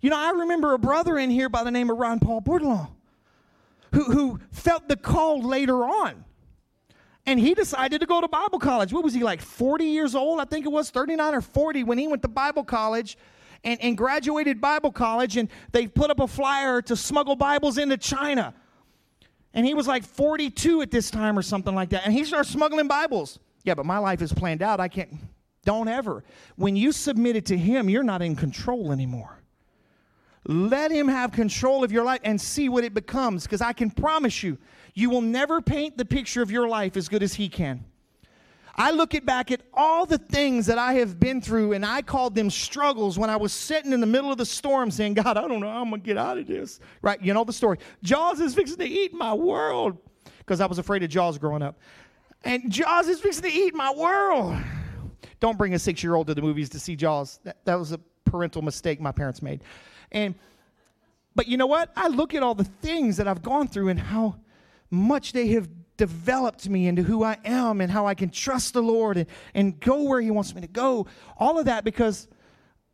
You know, I remember a brother in here by the name of Ron Paul Bordelon who, who felt the call later on. And he decided to go to Bible college. What was he like, 40 years old? I think it was 39 or 40 when he went to Bible college and, and graduated Bible college. And they put up a flyer to smuggle Bibles into China. And he was like 42 at this time or something like that. And he started smuggling Bibles. Yeah, but my life is planned out. I can't. Don't ever. When you submit it to him, you're not in control anymore. Let him have control of your life and see what it becomes. Because I can promise you, you will never paint the picture of your life as good as he can. I look back at all the things that I have been through, and I called them struggles when I was sitting in the middle of the storm saying, God, I don't know how I'm going to get out of this. Right? You know the story. Jaws is fixing to eat my world because I was afraid of Jaws growing up. And Jaws is fixing to eat my world. Don't bring a six year old to the movies to see Jaws. That, that was a parental mistake my parents made. And but you know what? I look at all the things that I've gone through and how much they have developed me into who I am and how I can trust the Lord and, and go where He wants me to go. All of that because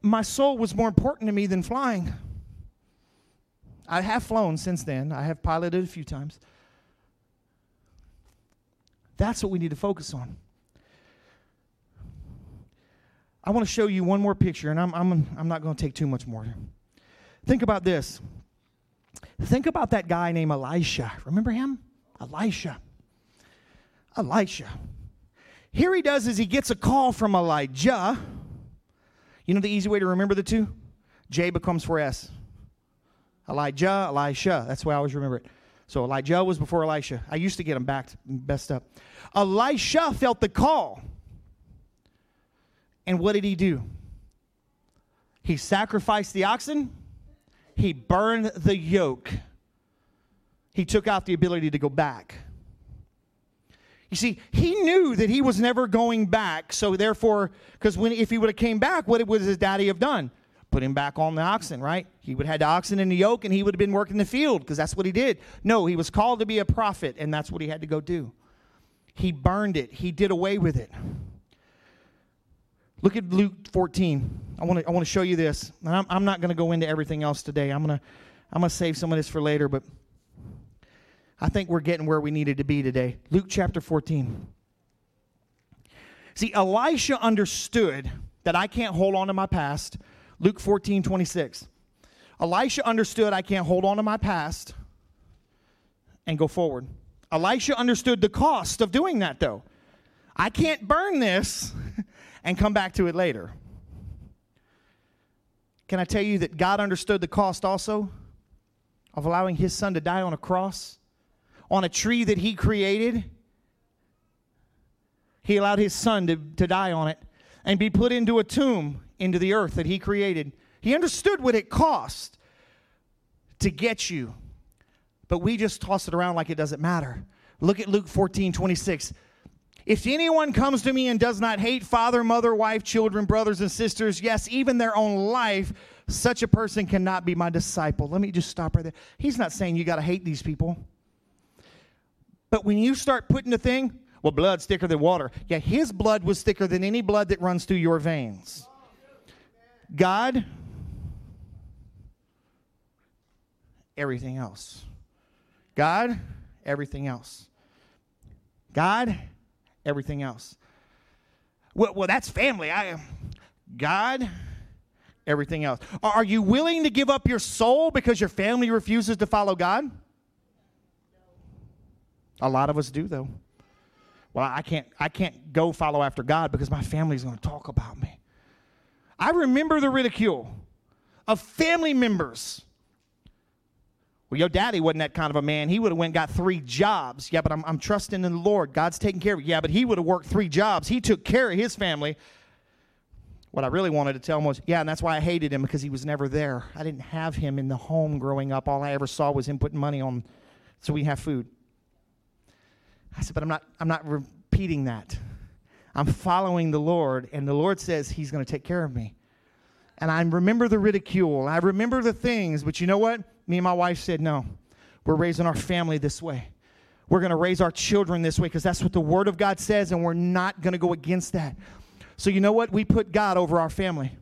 my soul was more important to me than flying. I have flown since then, I have piloted a few times. That's what we need to focus on. I want to show you one more picture, and I'm, I'm, I'm not going to take too much more. Think about this. Think about that guy named Elisha. Remember him? Elisha. Elisha. Here he does is he gets a call from Elijah. You know the easy way to remember the two? J becomes for S. Elijah, Elisha. That's why I always remember it. So Elijah was before Elisha. I used to get them back messed up. Elisha felt the call. And what did he do? He sacrificed the oxen he burned the yoke. He took out the ability to go back. You see, he knew that he was never going back, so therefore, because when if he would have came back, what would his daddy have done? Put him back on the oxen, right? He would have had the oxen in the yoke and he would have been working the field because that's what he did. No, he was called to be a prophet, and that's what he had to go do. He burned it, he did away with it. Look at Luke 14. I want to I want to show you this. And I'm, I'm not going to go into everything else today. I'm going to I'm going to save some of this for later, but I think we're getting where we needed to be today. Luke chapter 14. See, Elisha understood that I can't hold on to my past. Luke 14, 26. Elisha understood I can't hold on to my past and go forward. Elisha understood the cost of doing that, though. I can't burn this and come back to it later. Can I tell you that God understood the cost also of allowing his son to die on a cross, on a tree that he created? He allowed his son to, to die on it and be put into a tomb into the earth that he created. He understood what it cost to get you, but we just toss it around like it doesn't matter. Look at Luke 14 26. If anyone comes to me and does not hate father, mother, wife, children, brothers, and sisters, yes, even their own life, such a person cannot be my disciple. Let me just stop right there. He's not saying you got to hate these people. But when you start putting the thing, well, blood's thicker than water. Yeah, his blood was thicker than any blood that runs through your veins. God, everything else. God, everything else. God, everything else. Well, well that's family. I God, everything else. Are you willing to give up your soul because your family refuses to follow God? A lot of us do though. Well, I can't I can't go follow after God because my family's going to talk about me. I remember the ridicule of family members. Well, your daddy wasn't that kind of a man. He would have went got three jobs. Yeah, but I'm, I'm trusting in the Lord. God's taking care of. Yeah, but he would have worked three jobs. He took care of his family. What I really wanted to tell him was, yeah, and that's why I hated him because he was never there. I didn't have him in the home growing up. All I ever saw was him putting money on so we have food. I said, but I'm not, I'm not repeating that. I'm following the Lord, and the Lord says He's going to take care of me. And I remember the ridicule. I remember the things, but you know what? Me and my wife said, no, we're raising our family this way. We're going to raise our children this way because that's what the Word of God says, and we're not going to go against that. So, you know what? We put God over our family.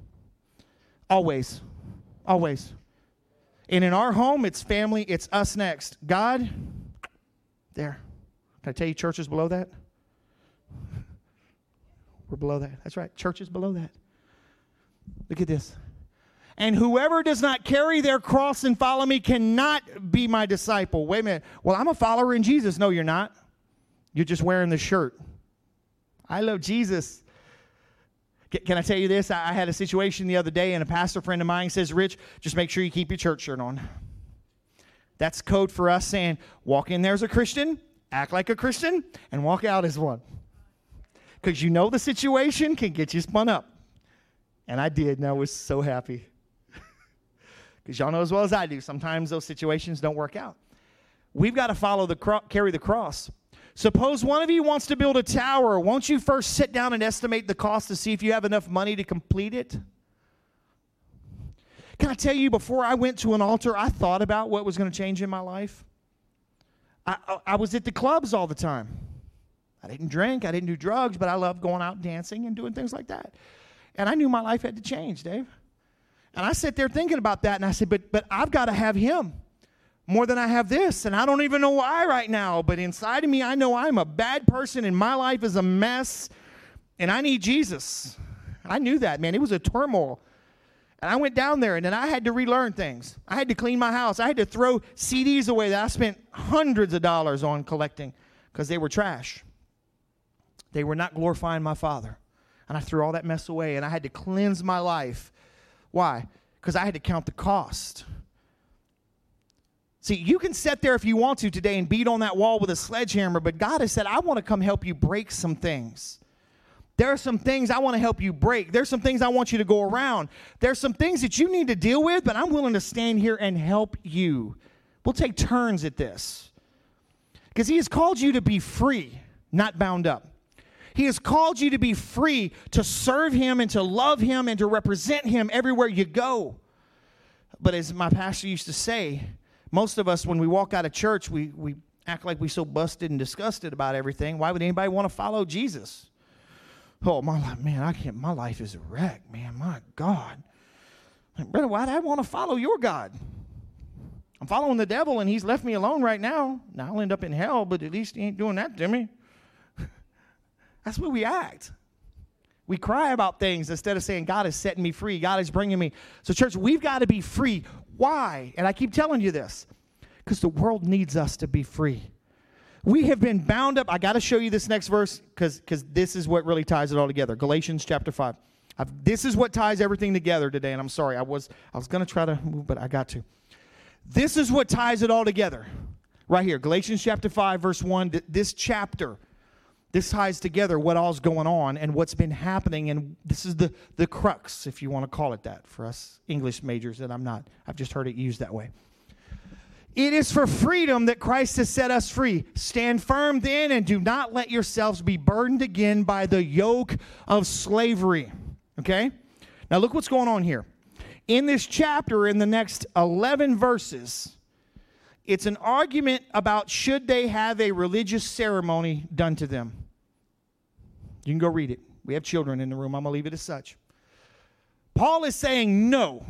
Always. Always. And in our home, it's family, it's us next. God, there. Can I tell you churches below that? We're below that. That's right. Churches below that. Look at this. And whoever does not carry their cross and follow me cannot be my disciple. Wait a minute. Well, I'm a follower in Jesus. No, you're not. You're just wearing the shirt. I love Jesus. Can I tell you this? I had a situation the other day, and a pastor friend of mine says, Rich, just make sure you keep your church shirt on. That's code for us saying, walk in there as a Christian, act like a Christian, and walk out as one. Because you know the situation can get you spun up. And I did, and I was so happy. Because y'all know as well as I do, sometimes those situations don't work out. We've got to follow the cro- carry the cross. Suppose one of you wants to build a tower. Won't you first sit down and estimate the cost to see if you have enough money to complete it? Can I tell you, before I went to an altar, I thought about what was going to change in my life. I, I, I was at the clubs all the time. I didn't drink, I didn't do drugs, but I loved going out dancing and doing things like that. And I knew my life had to change, Dave. And I sit there thinking about that, and I said, but, but I've got to have him more than I have this. And I don't even know why right now, but inside of me, I know I'm a bad person and my life is a mess, and I need Jesus. I knew that, man. It was a turmoil. And I went down there and then I had to relearn things. I had to clean my house. I had to throw CDs away that I spent hundreds of dollars on collecting because they were trash. They were not glorifying my Father. And I threw all that mess away and I had to cleanse my life. Why? Because I had to count the cost. See, you can sit there if you want to today and beat on that wall with a sledgehammer, but God has said, I want to come help you break some things. There are some things I want to help you break. There's some things I want you to go around. There's some things that you need to deal with, but I'm willing to stand here and help you. We'll take turns at this. Because He has called you to be free, not bound up. He has called you to be free to serve Him and to love Him and to represent Him everywhere you go. But as my pastor used to say, most of us, when we walk out of church, we, we act like we're so busted and disgusted about everything. Why would anybody want to follow Jesus? Oh, my life, man, I can't, my life is a wreck, man. My God. Brother, why do I want to follow your God? I'm following the devil and he's left me alone right now. Now I'll end up in hell, but at least he ain't doing that to me. That's what we act. We cry about things instead of saying, God is setting me free. God is bringing me. So, church, we've got to be free. Why? And I keep telling you this because the world needs us to be free. We have been bound up. I got to show you this next verse because this is what really ties it all together. Galatians chapter 5. I've, this is what ties everything together today. And I'm sorry, I was, I was going to try to move, but I got to. This is what ties it all together. Right here, Galatians chapter 5, verse 1. This chapter this ties together what all's going on and what's been happening and this is the the crux if you want to call it that for us english majors that i'm not i've just heard it used that way It is for freedom that Christ has set us free. Stand firm then and do not let yourselves be burdened again by the yoke of slavery. Okay? Now look what's going on here. In this chapter, in the next 11 verses, it's an argument about should they have a religious ceremony done to them. You can go read it. We have children in the room. I'm going to leave it as such. Paul is saying no.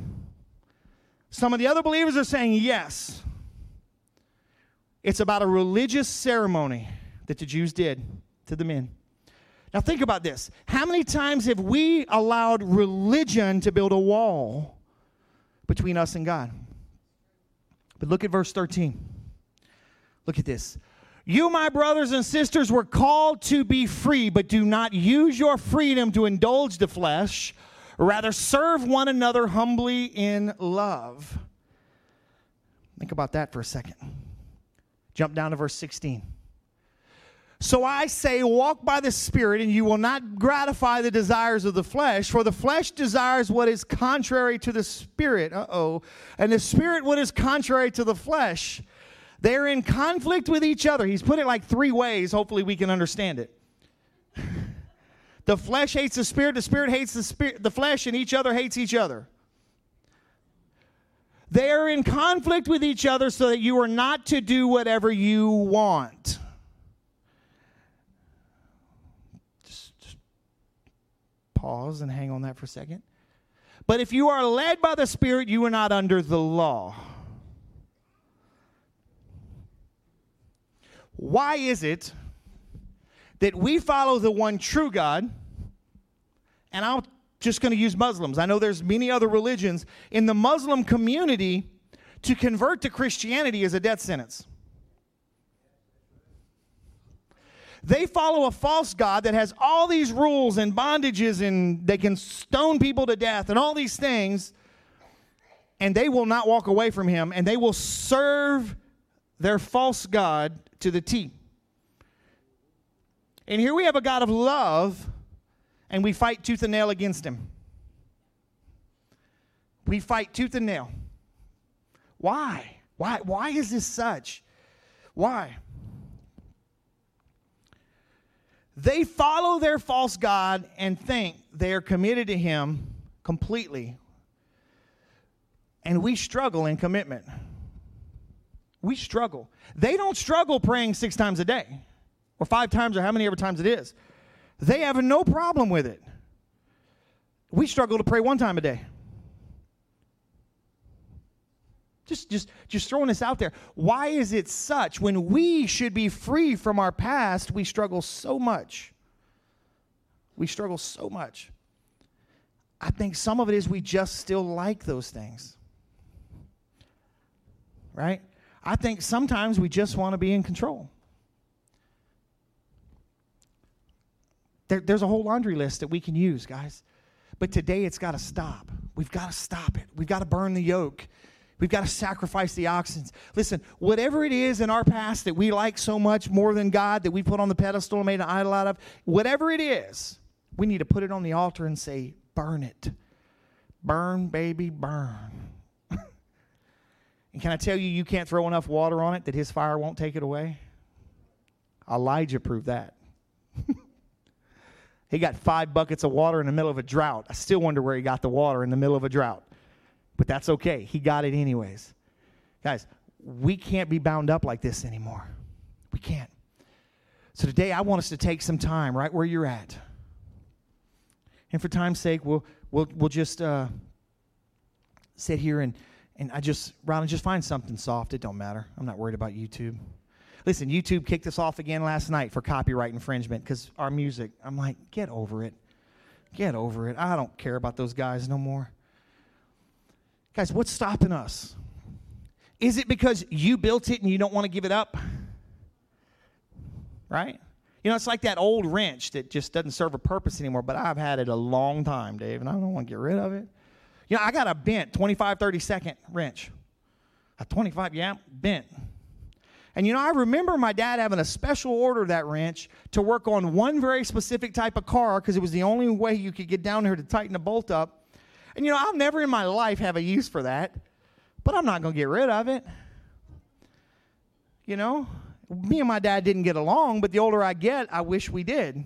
Some of the other believers are saying yes. It's about a religious ceremony that the Jews did to the men. Now, think about this. How many times have we allowed religion to build a wall between us and God? But look at verse 13. Look at this. You, my brothers and sisters, were called to be free, but do not use your freedom to indulge the flesh. Rather, serve one another humbly in love. Think about that for a second. Jump down to verse 16. So I say, walk by the Spirit, and you will not gratify the desires of the flesh, for the flesh desires what is contrary to the Spirit. Uh oh. And the Spirit what is contrary to the flesh. They're in conflict with each other. He's put it like three ways. Hopefully, we can understand it. the flesh hates the Spirit, the Spirit hates the, spirit, the flesh, and each other hates each other. They are in conflict with each other so that you are not to do whatever you want. Pause and hang on that for a second. But if you are led by the Spirit, you are not under the law. Why is it that we follow the one true God? And I'm just going to use Muslims. I know there's many other religions. In the Muslim community, to convert to Christianity is a death sentence. They follow a false God that has all these rules and bondages, and they can stone people to death and all these things, and they will not walk away from Him, and they will serve their false God to the T. And here we have a God of love, and we fight tooth and nail against Him. We fight tooth and nail. Why? Why, why is this such? Why? They follow their false God and think they are committed to Him completely. And we struggle in commitment. We struggle. They don't struggle praying six times a day or five times or how many ever times it is. They have no problem with it. We struggle to pray one time a day. Just, just, just throwing this out there. Why is it such when we should be free from our past, we struggle so much? We struggle so much. I think some of it is we just still like those things. Right? I think sometimes we just want to be in control. There, there's a whole laundry list that we can use, guys. But today it's got to stop. We've got to stop it. We've got to burn the yoke. We've got to sacrifice the oxen. Listen, whatever it is in our past that we like so much more than God, that we put on the pedestal and made an idol out of, whatever it is, we need to put it on the altar and say, burn it. Burn, baby, burn. and can I tell you, you can't throw enough water on it that his fire won't take it away? Elijah proved that. he got five buckets of water in the middle of a drought. I still wonder where he got the water in the middle of a drought but that's okay. He got it anyways. Guys, we can't be bound up like this anymore. We can't. So today I want us to take some time right where you're at. And for time's sake, we'll we'll we'll just uh, sit here and and I just Ron, just find something soft. It don't matter. I'm not worried about YouTube. Listen, YouTube kicked us off again last night for copyright infringement because our music. I'm like, get over it. Get over it. I don't care about those guys no more. Guys, what's stopping us? Is it because you built it and you don't want to give it up? Right? You know, it's like that old wrench that just doesn't serve a purpose anymore, but I've had it a long time, Dave, and I don't want to get rid of it. You know, I got a bent 25, 30 second wrench. A 25, yeah, bent. And you know, I remember my dad having a special order that wrench to work on one very specific type of car because it was the only way you could get down here to tighten a bolt up. And you know, I'll never in my life have a use for that, but I'm not going to get rid of it. You know, me and my dad didn't get along, but the older I get, I wish we did.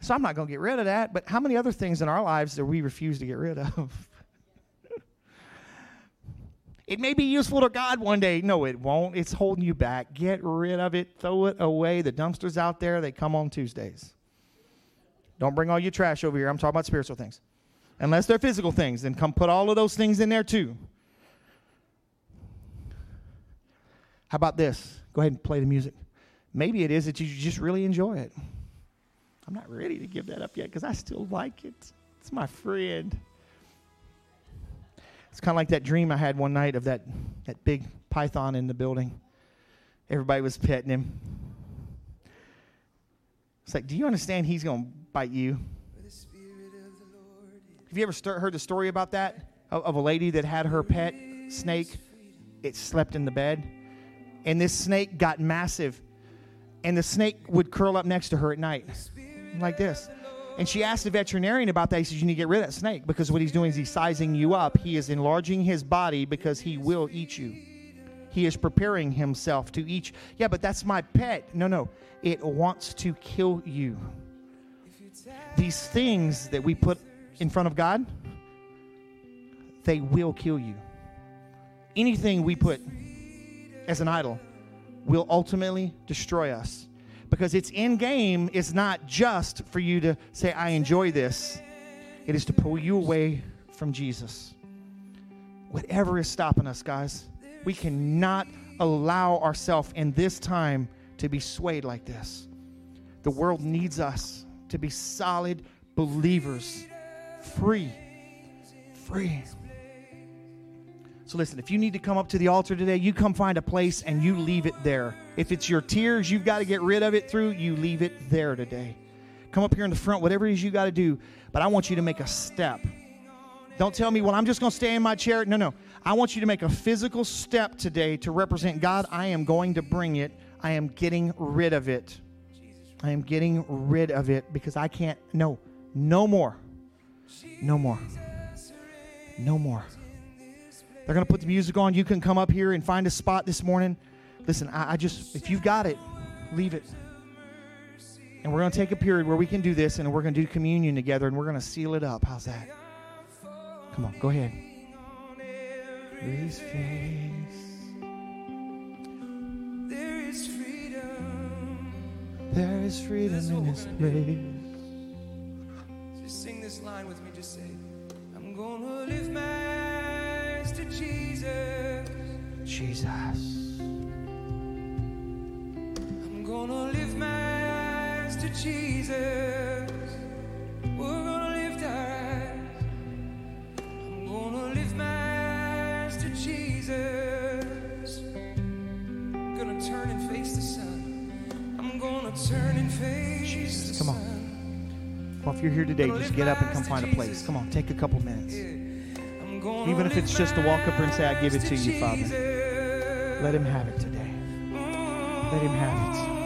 So I'm not going to get rid of that. But how many other things in our lives that we refuse to get rid of? it may be useful to God one day. No, it won't. It's holding you back. Get rid of it. Throw it away. The dumpster's out there. They come on Tuesdays. Don't bring all your trash over here. I'm talking about spiritual things. Unless they're physical things, then come put all of those things in there too. How about this? Go ahead and play the music. Maybe it is that you just really enjoy it. I'm not ready to give that up yet because I still like it. It's my friend. It's kind of like that dream I had one night of that, that big python in the building. Everybody was petting him. It's like, do you understand he's going to bite you? Have you ever st- heard the story about that? Of, of a lady that had her pet snake, it slept in the bed. And this snake got massive. And the snake would curl up next to her at night, like this. And she asked the veterinarian about that. He says, You need to get rid of that snake because what he's doing is he's sizing you up. He is enlarging his body because he will eat you. He is preparing himself to eat. Yeah, but that's my pet. No, no. It wants to kill you. These things that we put in front of God, they will kill you. Anything we put as an idol will ultimately destroy us because its end game is not just for you to say, I enjoy this, it is to pull you away from Jesus. Whatever is stopping us, guys, we cannot allow ourselves in this time to be swayed like this. The world needs us to be solid believers, free, free. So listen, if you need to come up to the altar today, you come find a place and you leave it there. If it's your tears you've got to get rid of it through, you leave it there today. Come up here in the front, whatever it is you got to do, but I want you to make a step. Don't tell me, well, I'm just going to stay in my chair. No, no. I want you to make a physical step today to represent God. I am going to bring it. I am getting rid of it. I am getting rid of it because I can't. No, no more. No more. No more. They're going to put the music on. You can come up here and find a spot this morning. Listen, I, I just, if you've got it, leave it. And we're going to take a period where we can do this and we're going to do communion together and we're going to seal it up. How's that? Come on, go ahead. His face. There is freedom. There is freedom in this place. Just sing this line with me. Just say, I'm gonna live my eyes to Jesus. Jesus. I'm gonna live my eyes to Jesus. We're gonna lift our eyes. I'm gonna lift my eyes to Jesus. gonna turn and face the sun. I'm gonna turn and face Jesus, come on. Well, if you're here today, just get up and come find a place. Come on, take a couple minutes. Even if it's just to walk up and say, I give it to you, Father. Let him have it today. Let him have it.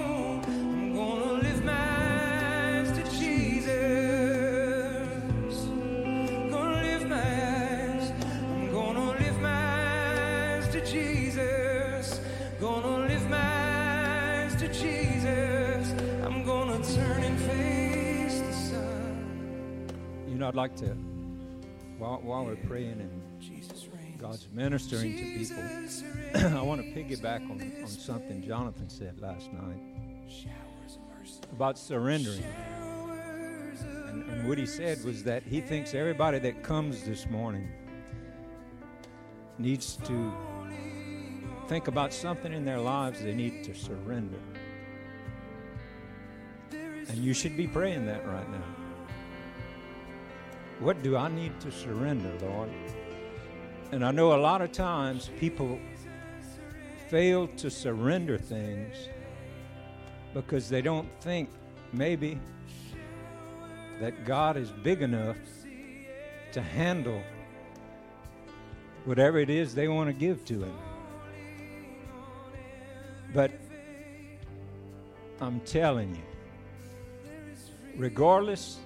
I'd like to, while, while we're praying and God's ministering to people, I want to piggyback on, on something Jonathan said last night Showers of mercy. about surrendering. And, and what he said was that he thinks everybody that comes this morning needs to think about something in their lives they need to surrender. And you should be praying that right now. What do I need to surrender, Lord? And I know a lot of times people fail to surrender things because they don't think maybe that God is big enough to handle whatever it is they want to give to Him. But I'm telling you, regardless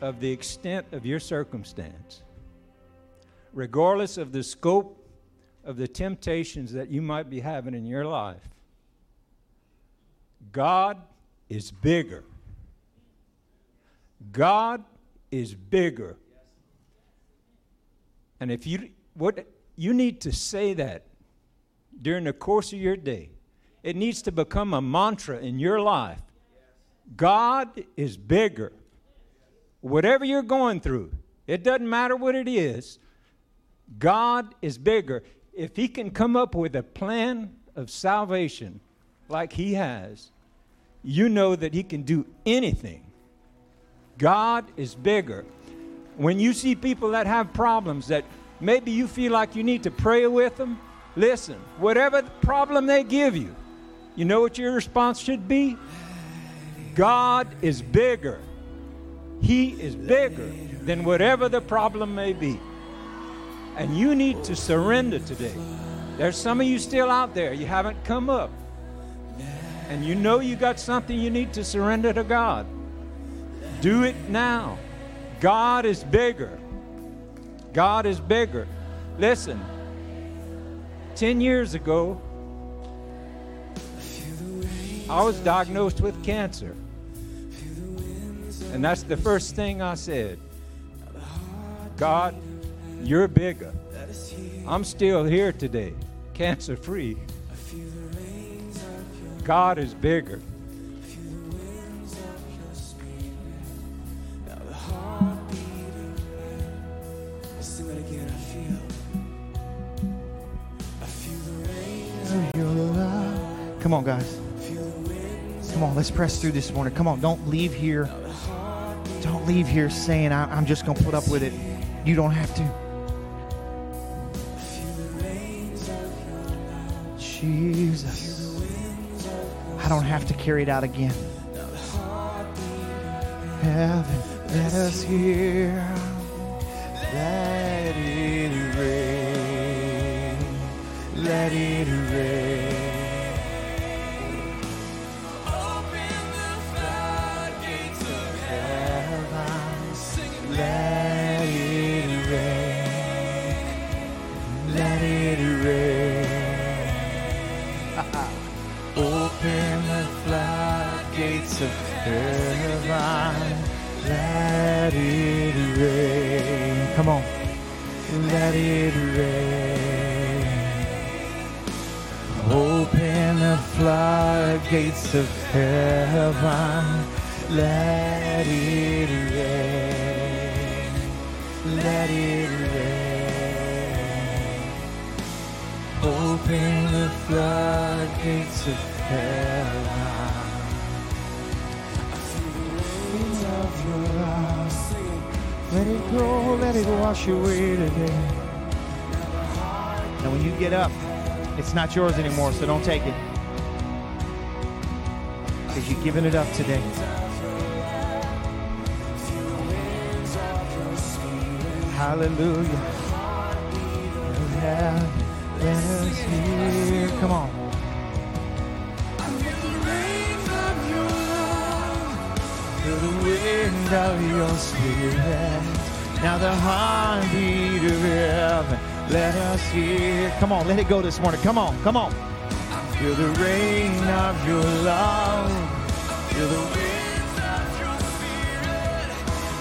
of the extent of your circumstance, regardless of the scope of the temptations that you might be having in your life, God is bigger. God is bigger. And if you what you need to say that during the course of your day. It needs to become a mantra in your life. God is bigger. Whatever you're going through, it doesn't matter what it is. God is bigger. If He can come up with a plan of salvation like He has, you know that He can do anything. God is bigger. When you see people that have problems that maybe you feel like you need to pray with them, listen, whatever problem they give you, you know what your response should be? God is bigger. He is bigger than whatever the problem may be. And you need to surrender today. There's some of you still out there, you haven't come up. And you know you got something you need to surrender to God. Do it now. God is bigger. God is bigger. Listen, 10 years ago, I was diagnosed with cancer. And that's the first thing I said God, you're bigger. I'm still here today, cancer free. God is bigger. Come on, guys. Come on, let's press through this morning. Come on, don't leave here. Don't leave here saying, I'm just going to put up with it. You don't have to. Jesus. I don't have to carry it out again. Heaven, let us hear. Let it rain. Let it rain. Heaven. Let it rain. Come on. Let it rain. Open the floodgates of heaven. Let it rain. Let it rain. Open the floodgates of heaven. Go, let it wash away today. Now, when you get up, it's not yours anymore, so don't take it. Because you've given it up today. Hallelujah. Let us hear. Come on, let it go this morning. Come on, come on. Feel the rain of your love. Feel the wind of your spirit.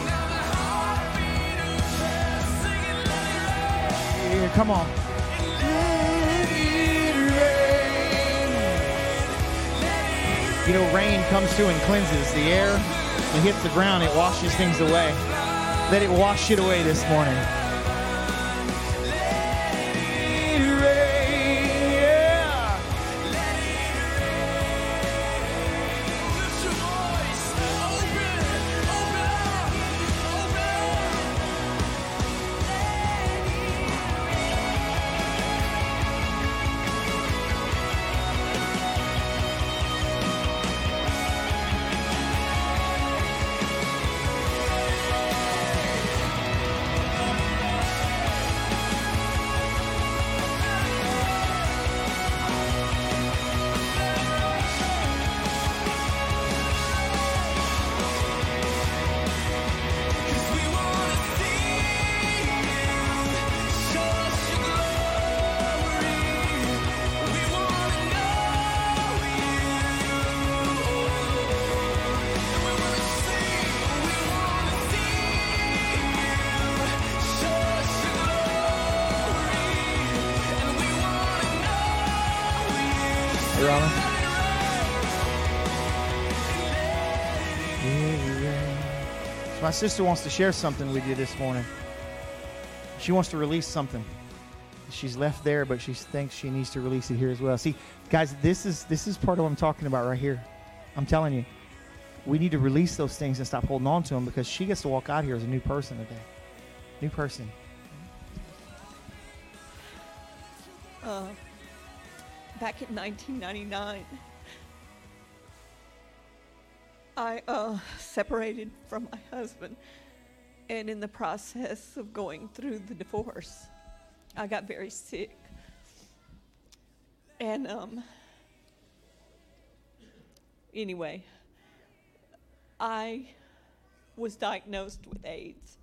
Now heartbeat of heaven. Sing it rain. Come on. Let it rain. You know, rain comes through and cleanses the air. It hits the ground, it washes things away. Let it wash it away this morning. My sister wants to share something with you this morning. She wants to release something. She's left there, but she thinks she needs to release it here as well. See, guys, this is this is part of what I'm talking about right here. I'm telling you, we need to release those things and stop holding on to them because she gets to walk out here as a new person today. New person. uh, back in 1999, I uh, separated from my husband, and in the process of going through the divorce, I got very sick. And um, anyway, I was diagnosed with AIDS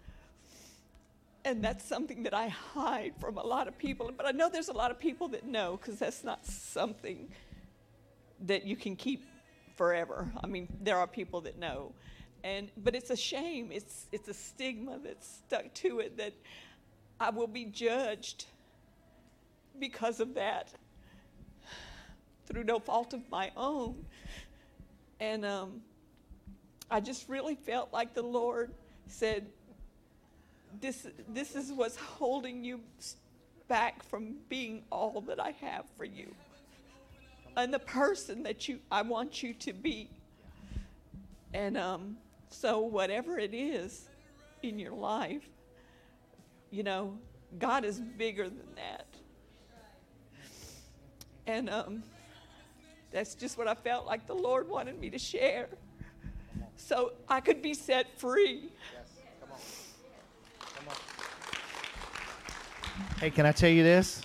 and that's something that I hide from a lot of people. But I know there's a lot of people that know because that's not something that you can keep forever. I mean, there are people that know, and but it's a shame. It's it's a stigma that's stuck to it that I will be judged because of that through no fault of my own, and um, I just really felt like the Lord said this this is what's holding you back from being all that I have for you and the person that you I want you to be. And um, so whatever it is in your life, you know, God is bigger than that. And um, that's just what I felt like the Lord wanted me to share. So I could be set free. Hey, can I tell you this?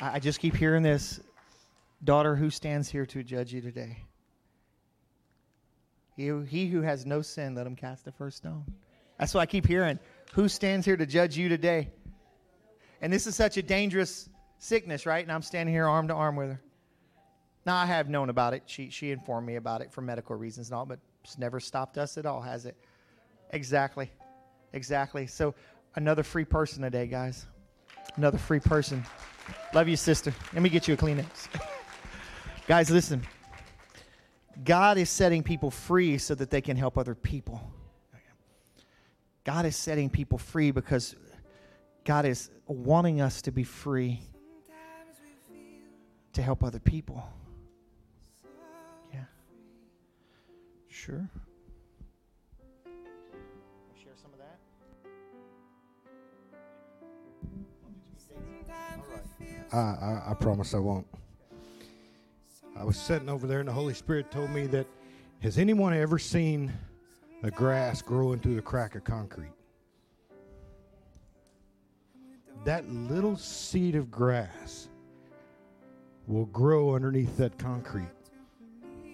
I just keep hearing this. Daughter, who stands here to judge you today? He, he who has no sin, let him cast the first stone. That's what I keep hearing. Who stands here to judge you today? And this is such a dangerous sickness, right? And I'm standing here arm to arm with her. Now, I have known about it. She, she informed me about it for medical reasons and all, but it's never stopped us at all, has it? Exactly. Exactly. So, another free person today, guys. Another free person. Love you, sister. Let me get you a Kleenex. guys, listen. God is setting people free so that they can help other people. God is setting people free because God is wanting us to be free to help other people. Yeah. Sure. Share some of that. I, I, I promise I won't. I was sitting over there, and the Holy Spirit told me that has anyone ever seen a grass growing through the crack of concrete? That little seed of grass will grow underneath that concrete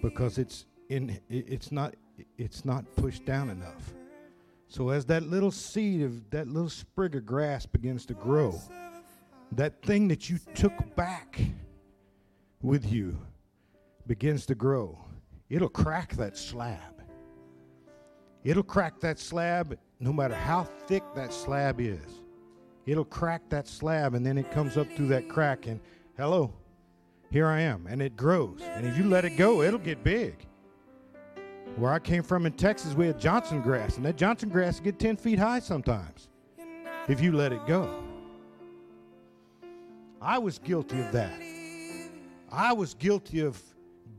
because it's in it's not it's not pushed down enough. So as that little seed of that little sprig of grass begins to grow, that thing that you took back with you begins to grow. It'll crack that slab. It'll crack that slab no matter how thick that slab is. It'll crack that slab and then it comes up through that crack and hello, here I am. And it grows. And if you let it go, it'll get big. Where I came from in Texas, we had Johnson grass, and that Johnson grass get 10 feet high sometimes if you let it go. I was guilty of that. I was guilty of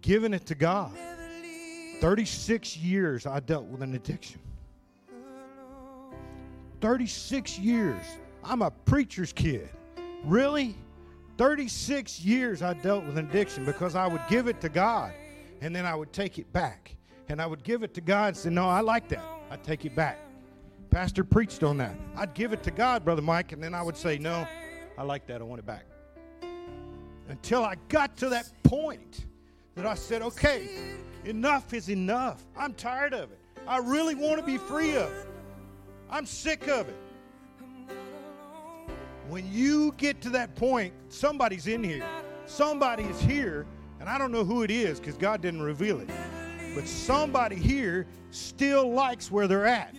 giving it to God. 36 years I dealt with an addiction. 36 years. I'm a preacher's kid. Really? 36 years I dealt with an addiction because I would give it to God and then I would take it back. And I would give it to God and say, No, I like that. I'd take it back. Pastor preached on that. I'd give it to God, Brother Mike, and then I would say, No, I like that. I want it back. Until I got to that point that I said, Okay, enough is enough. I'm tired of it. I really want to be free of it. I'm sick of it. When you get to that point, somebody's in here. Somebody is here, and I don't know who it is because God didn't reveal it. But somebody here still likes where they're at.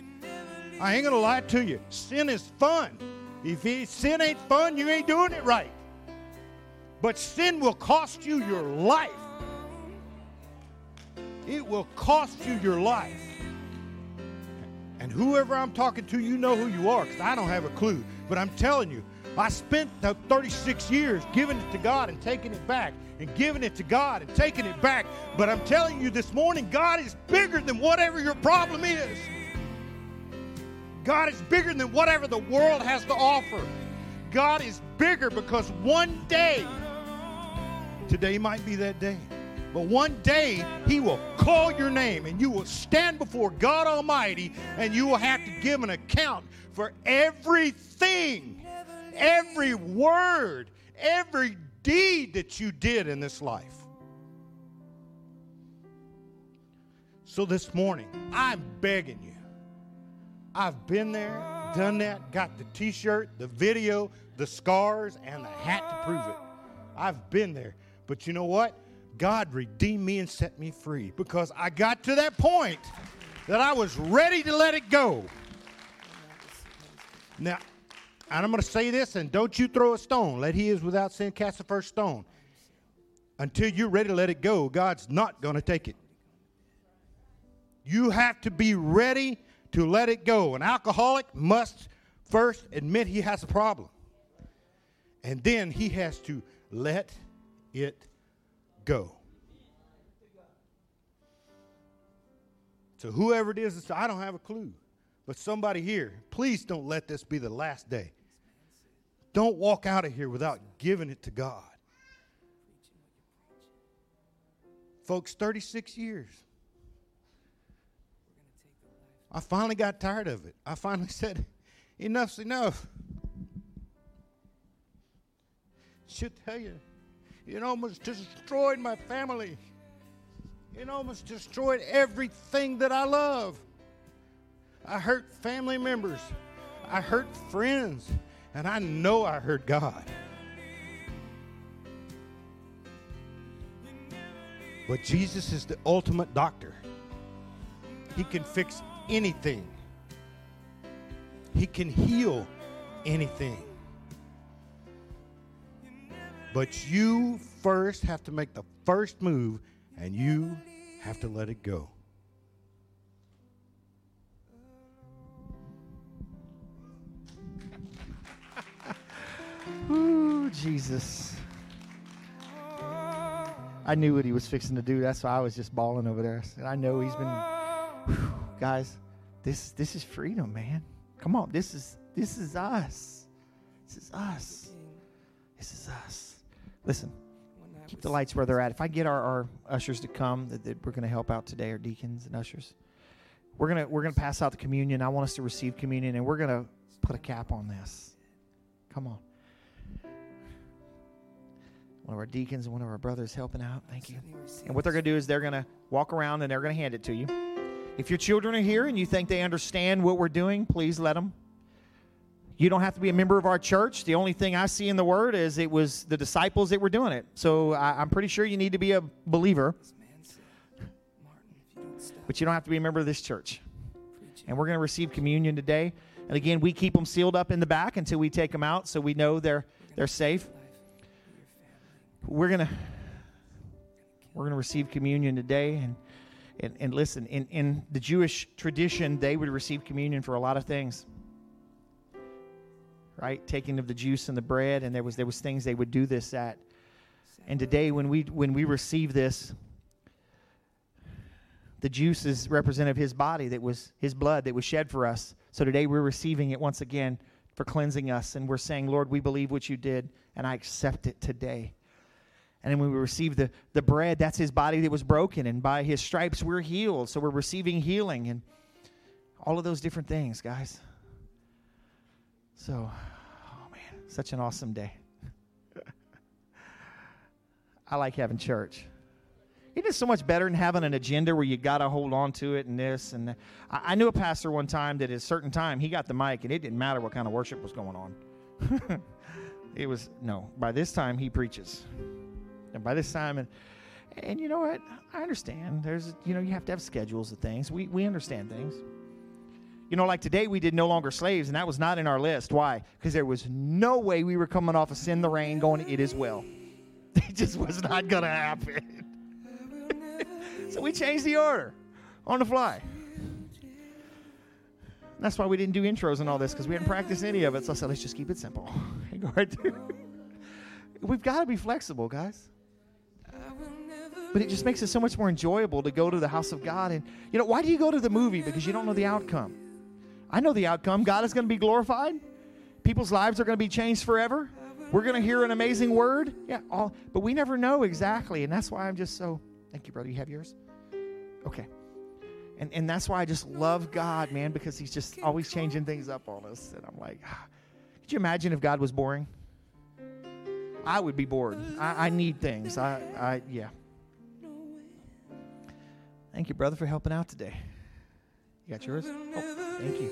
I ain't gonna lie to you. Sin is fun. If sin ain't fun, you ain't doing it right. But sin will cost you your life. It will cost you your life. And whoever I'm talking to, you know who you are because I don't have a clue. But I'm telling you, I spent the 36 years giving it to God and taking it back and giving it to God and taking it back. But I'm telling you this morning, God is bigger than whatever your problem is. God is bigger than whatever the world has to offer. God is bigger because one day, today might be that day, but one day He will call your name and you will stand before God Almighty and you will have to give an account for everything, every word, every deed that you did in this life. So this morning, I'm begging you. I've been there, done that, got the t shirt, the video, the scars, and the hat to prove it. I've been there. But you know what? God redeemed me and set me free because I got to that point that I was ready to let it go. Now, and I'm going to say this, and don't you throw a stone. Let he is without sin cast the first stone. Until you're ready to let it go, God's not going to take it. You have to be ready to let it go. An alcoholic must first admit he has a problem. And then he has to let it go. To whoever it is, I don't have a clue. But somebody here, please don't let this be the last day. Don't walk out of here without giving it to God. Folks, 36 years. I finally got tired of it. I finally said, enough's enough. Should tell you, it almost destroyed my family. It almost destroyed everything that I love. I hurt family members. I hurt friends. And I know I hurt God. But Jesus is the ultimate doctor. He can fix anything, He can heal anything. But you first have to make the first move and you have to let it go. Ooh, Jesus. I knew what he was fixing to do. That's why I was just bawling over there. And I know he's been whew, guys, this this is freedom, man. Come on. This is this is us. This is us. This is us. Listen, keep the lights where they're at. If I get our, our ushers to come, that, that we're going to help out today, our deacons and ushers. We're gonna we're gonna pass out the communion. I want us to receive communion, and we're gonna put a cap on this. Come on. One of our deacons and one of our brothers helping out. Thank you. And what they're going to do is they're going to walk around and they're going to hand it to you. If your children are here and you think they understand what we're doing, please let them. You don't have to be a member of our church. The only thing I see in the Word is it was the disciples that were doing it. So I, I'm pretty sure you need to be a believer, but you don't have to be a member of this church. And we're going to receive communion today. And again, we keep them sealed up in the back until we take them out, so we know they're they're safe. We're gonna we're gonna receive communion today, and and, and listen. In in the Jewish tradition, they would receive communion for a lot of things right? Taking of the juice and the bread, and there was there was things they would do this at. And today, when we when we receive this, the juice is representative of His body that was His blood that was shed for us. So today we're receiving it once again for cleansing us, and we're saying, Lord, we believe what you did, and I accept it today. And then when we receive the, the bread, that's his body that was broken, and by his stripes we're healed. So we're receiving healing and all of those different things, guys. So, oh man, such an awesome day. I like having church. It is so much better than having an agenda where you got to hold on to it and this and that. I, I knew a pastor one time that at a certain time he got the mic and it didn't matter what kind of worship was going on. it was no. By this time he preaches, and by this time and and you know what? I understand. There's you know you have to have schedules of things. We we understand things. You know, like today we did no longer slaves, and that was not in our list. Why? Because there was no way we were coming off of sin the rain going, it is well. It just was not going to happen. so we changed the order on the fly. That's why we didn't do intros and all this because we hadn't practiced any of it. So I said, let's just keep it simple go right. We've got to be flexible, guys. But it just makes it so much more enjoyable to go to the house of God. And, you know, why do you go to the movie? Because you don't know the outcome. I know the outcome. God is going to be glorified, people's lives are going to be changed forever. We're going to hear an amazing word. Yeah, all, but we never know exactly. And that's why I'm just so. Thank you, brother. You have yours? Okay. And, and that's why I just love God, man, because He's just always changing things up on us. And I'm like, ah. could you imagine if God was boring? I would be bored. I, I need things. I, I, yeah. Thank you, brother, for helping out today. You got yours? Oh, thank you.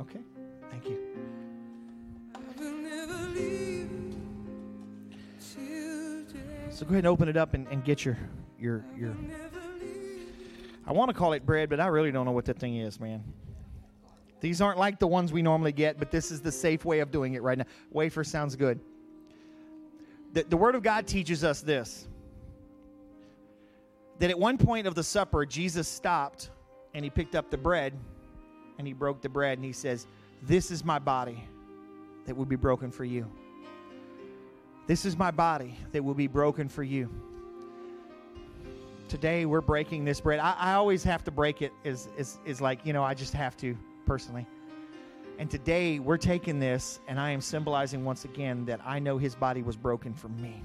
Okay, thank you. So go ahead and open it up and, and get your your your. I want to call it bread, but I really don't know what that thing is, man. These aren't like the ones we normally get, but this is the safe way of doing it right now. Wafer sounds good. The, the Word of God teaches us this that at one point of the supper, Jesus stopped and he picked up the bread and he broke the bread and he says, This is my body that will be broken for you. This is my body that will be broken for you. Today we're breaking this bread. I, I always have to break it is, is, is like, you know, I just have to personally. And today we're taking this and I am symbolizing once again that I know his body was broken for me.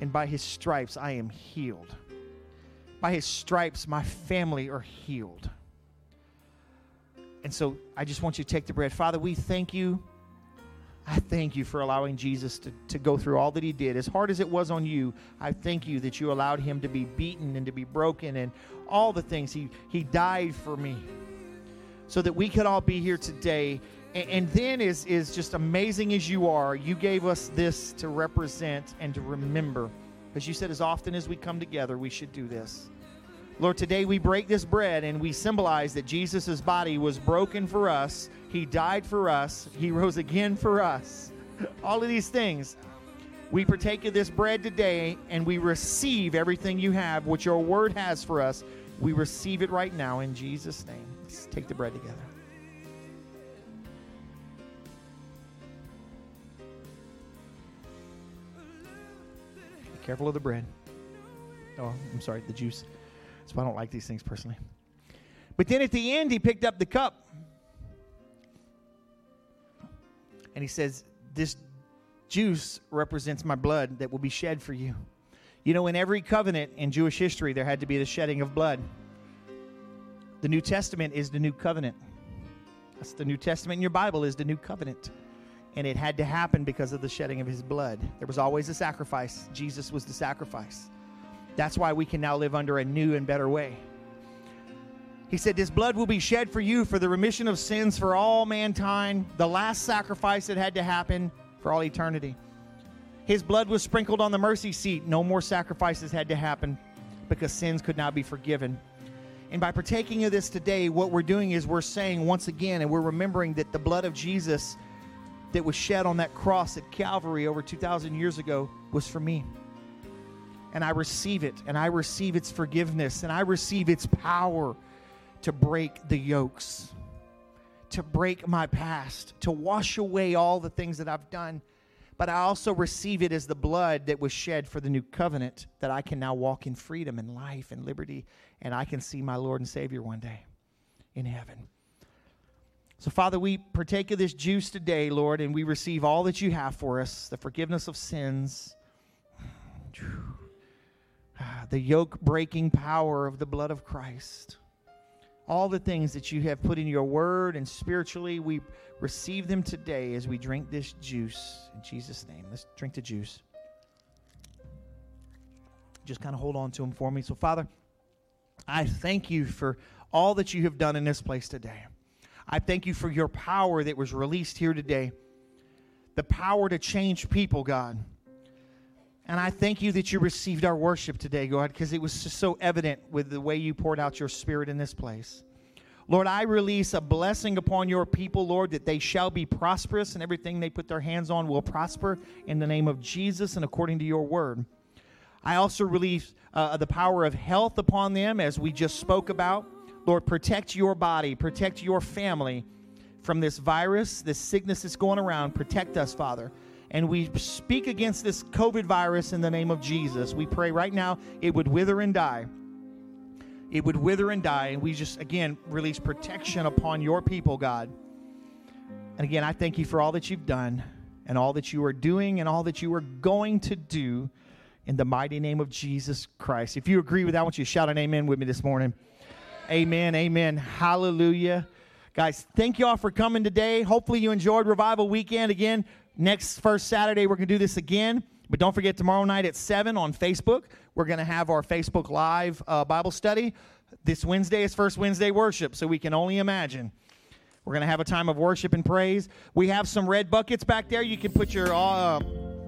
And by his stripes I am healed. By his stripes my family are healed. And so I just want you to take the bread. Father, we thank you. I thank you for allowing Jesus to, to go through all that he did. As hard as it was on you, I thank you that you allowed him to be beaten and to be broken and all the things. He, he died for me so that we could all be here today. And, and then, is, is just amazing as you are, you gave us this to represent and to remember. Because you said, as often as we come together, we should do this. Lord, today we break this bread and we symbolize that Jesus' body was broken for us. He died for us. He rose again for us. All of these things. We partake of this bread today and we receive everything you have, what your word has for us. We receive it right now in Jesus' name. Let's take the bread together. Careful of the bread. Oh, I'm sorry, the juice. That's why I don't like these things personally. But then at the end, he picked up the cup. And he says, This juice represents my blood that will be shed for you. You know, in every covenant in Jewish history, there had to be the shedding of blood. The New Testament is the new covenant. That's the New Testament in your Bible is the new covenant. And it had to happen because of the shedding of his blood. There was always a sacrifice. Jesus was the sacrifice. That's why we can now live under a new and better way. He said, This blood will be shed for you for the remission of sins for all mankind, the last sacrifice that had to happen for all eternity. His blood was sprinkled on the mercy seat. No more sacrifices had to happen because sins could now be forgiven. And by partaking of this today, what we're doing is we're saying once again, and we're remembering that the blood of Jesus that was shed on that cross at Calvary over 2,000 years ago was for me. And I receive it, and I receive its forgiveness, and I receive its power to break the yokes, to break my past, to wash away all the things that I've done. But I also receive it as the blood that was shed for the new covenant that I can now walk in freedom and life and liberty, and I can see my Lord and Savior one day in heaven. So, Father, we partake of this juice today, Lord, and we receive all that you have for us the forgiveness of sins, the yoke breaking power of the blood of Christ. All the things that you have put in your word and spiritually, we receive them today as we drink this juice. In Jesus' name, let's drink the juice. Just kind of hold on to them for me. So, Father, I thank you for all that you have done in this place today. I thank you for your power that was released here today, the power to change people, God. And I thank you that you received our worship today, God, because it was just so evident with the way you poured out your spirit in this place. Lord, I release a blessing upon your people, Lord, that they shall be prosperous and everything they put their hands on will prosper in the name of Jesus and according to your word. I also release uh, the power of health upon them as we just spoke about. Lord, protect your body, protect your family from this virus, this sickness that's going around. Protect us, Father. And we speak against this COVID virus in the name of Jesus. We pray right now it would wither and die it would wither and die. And we just, again, release protection upon your people, God. And again, I thank you for all that you've done and all that you are doing and all that you are going to do in the mighty name of Jesus Christ. If you agree with that, I want you to shout an amen with me this morning. Amen, amen. Hallelujah. Guys, thank you all for coming today. Hopefully, you enjoyed Revival Weekend. Again, next first Saturday, we're going to do this again. But don't forget, tomorrow night at 7 on Facebook, we're going to have our Facebook Live uh, Bible study. This Wednesday is First Wednesday worship, so we can only imagine. We're going to have a time of worship and praise. We have some red buckets back there. You can put your, uh,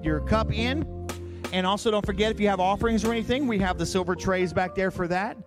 your cup in. And also, don't forget if you have offerings or anything, we have the silver trays back there for that.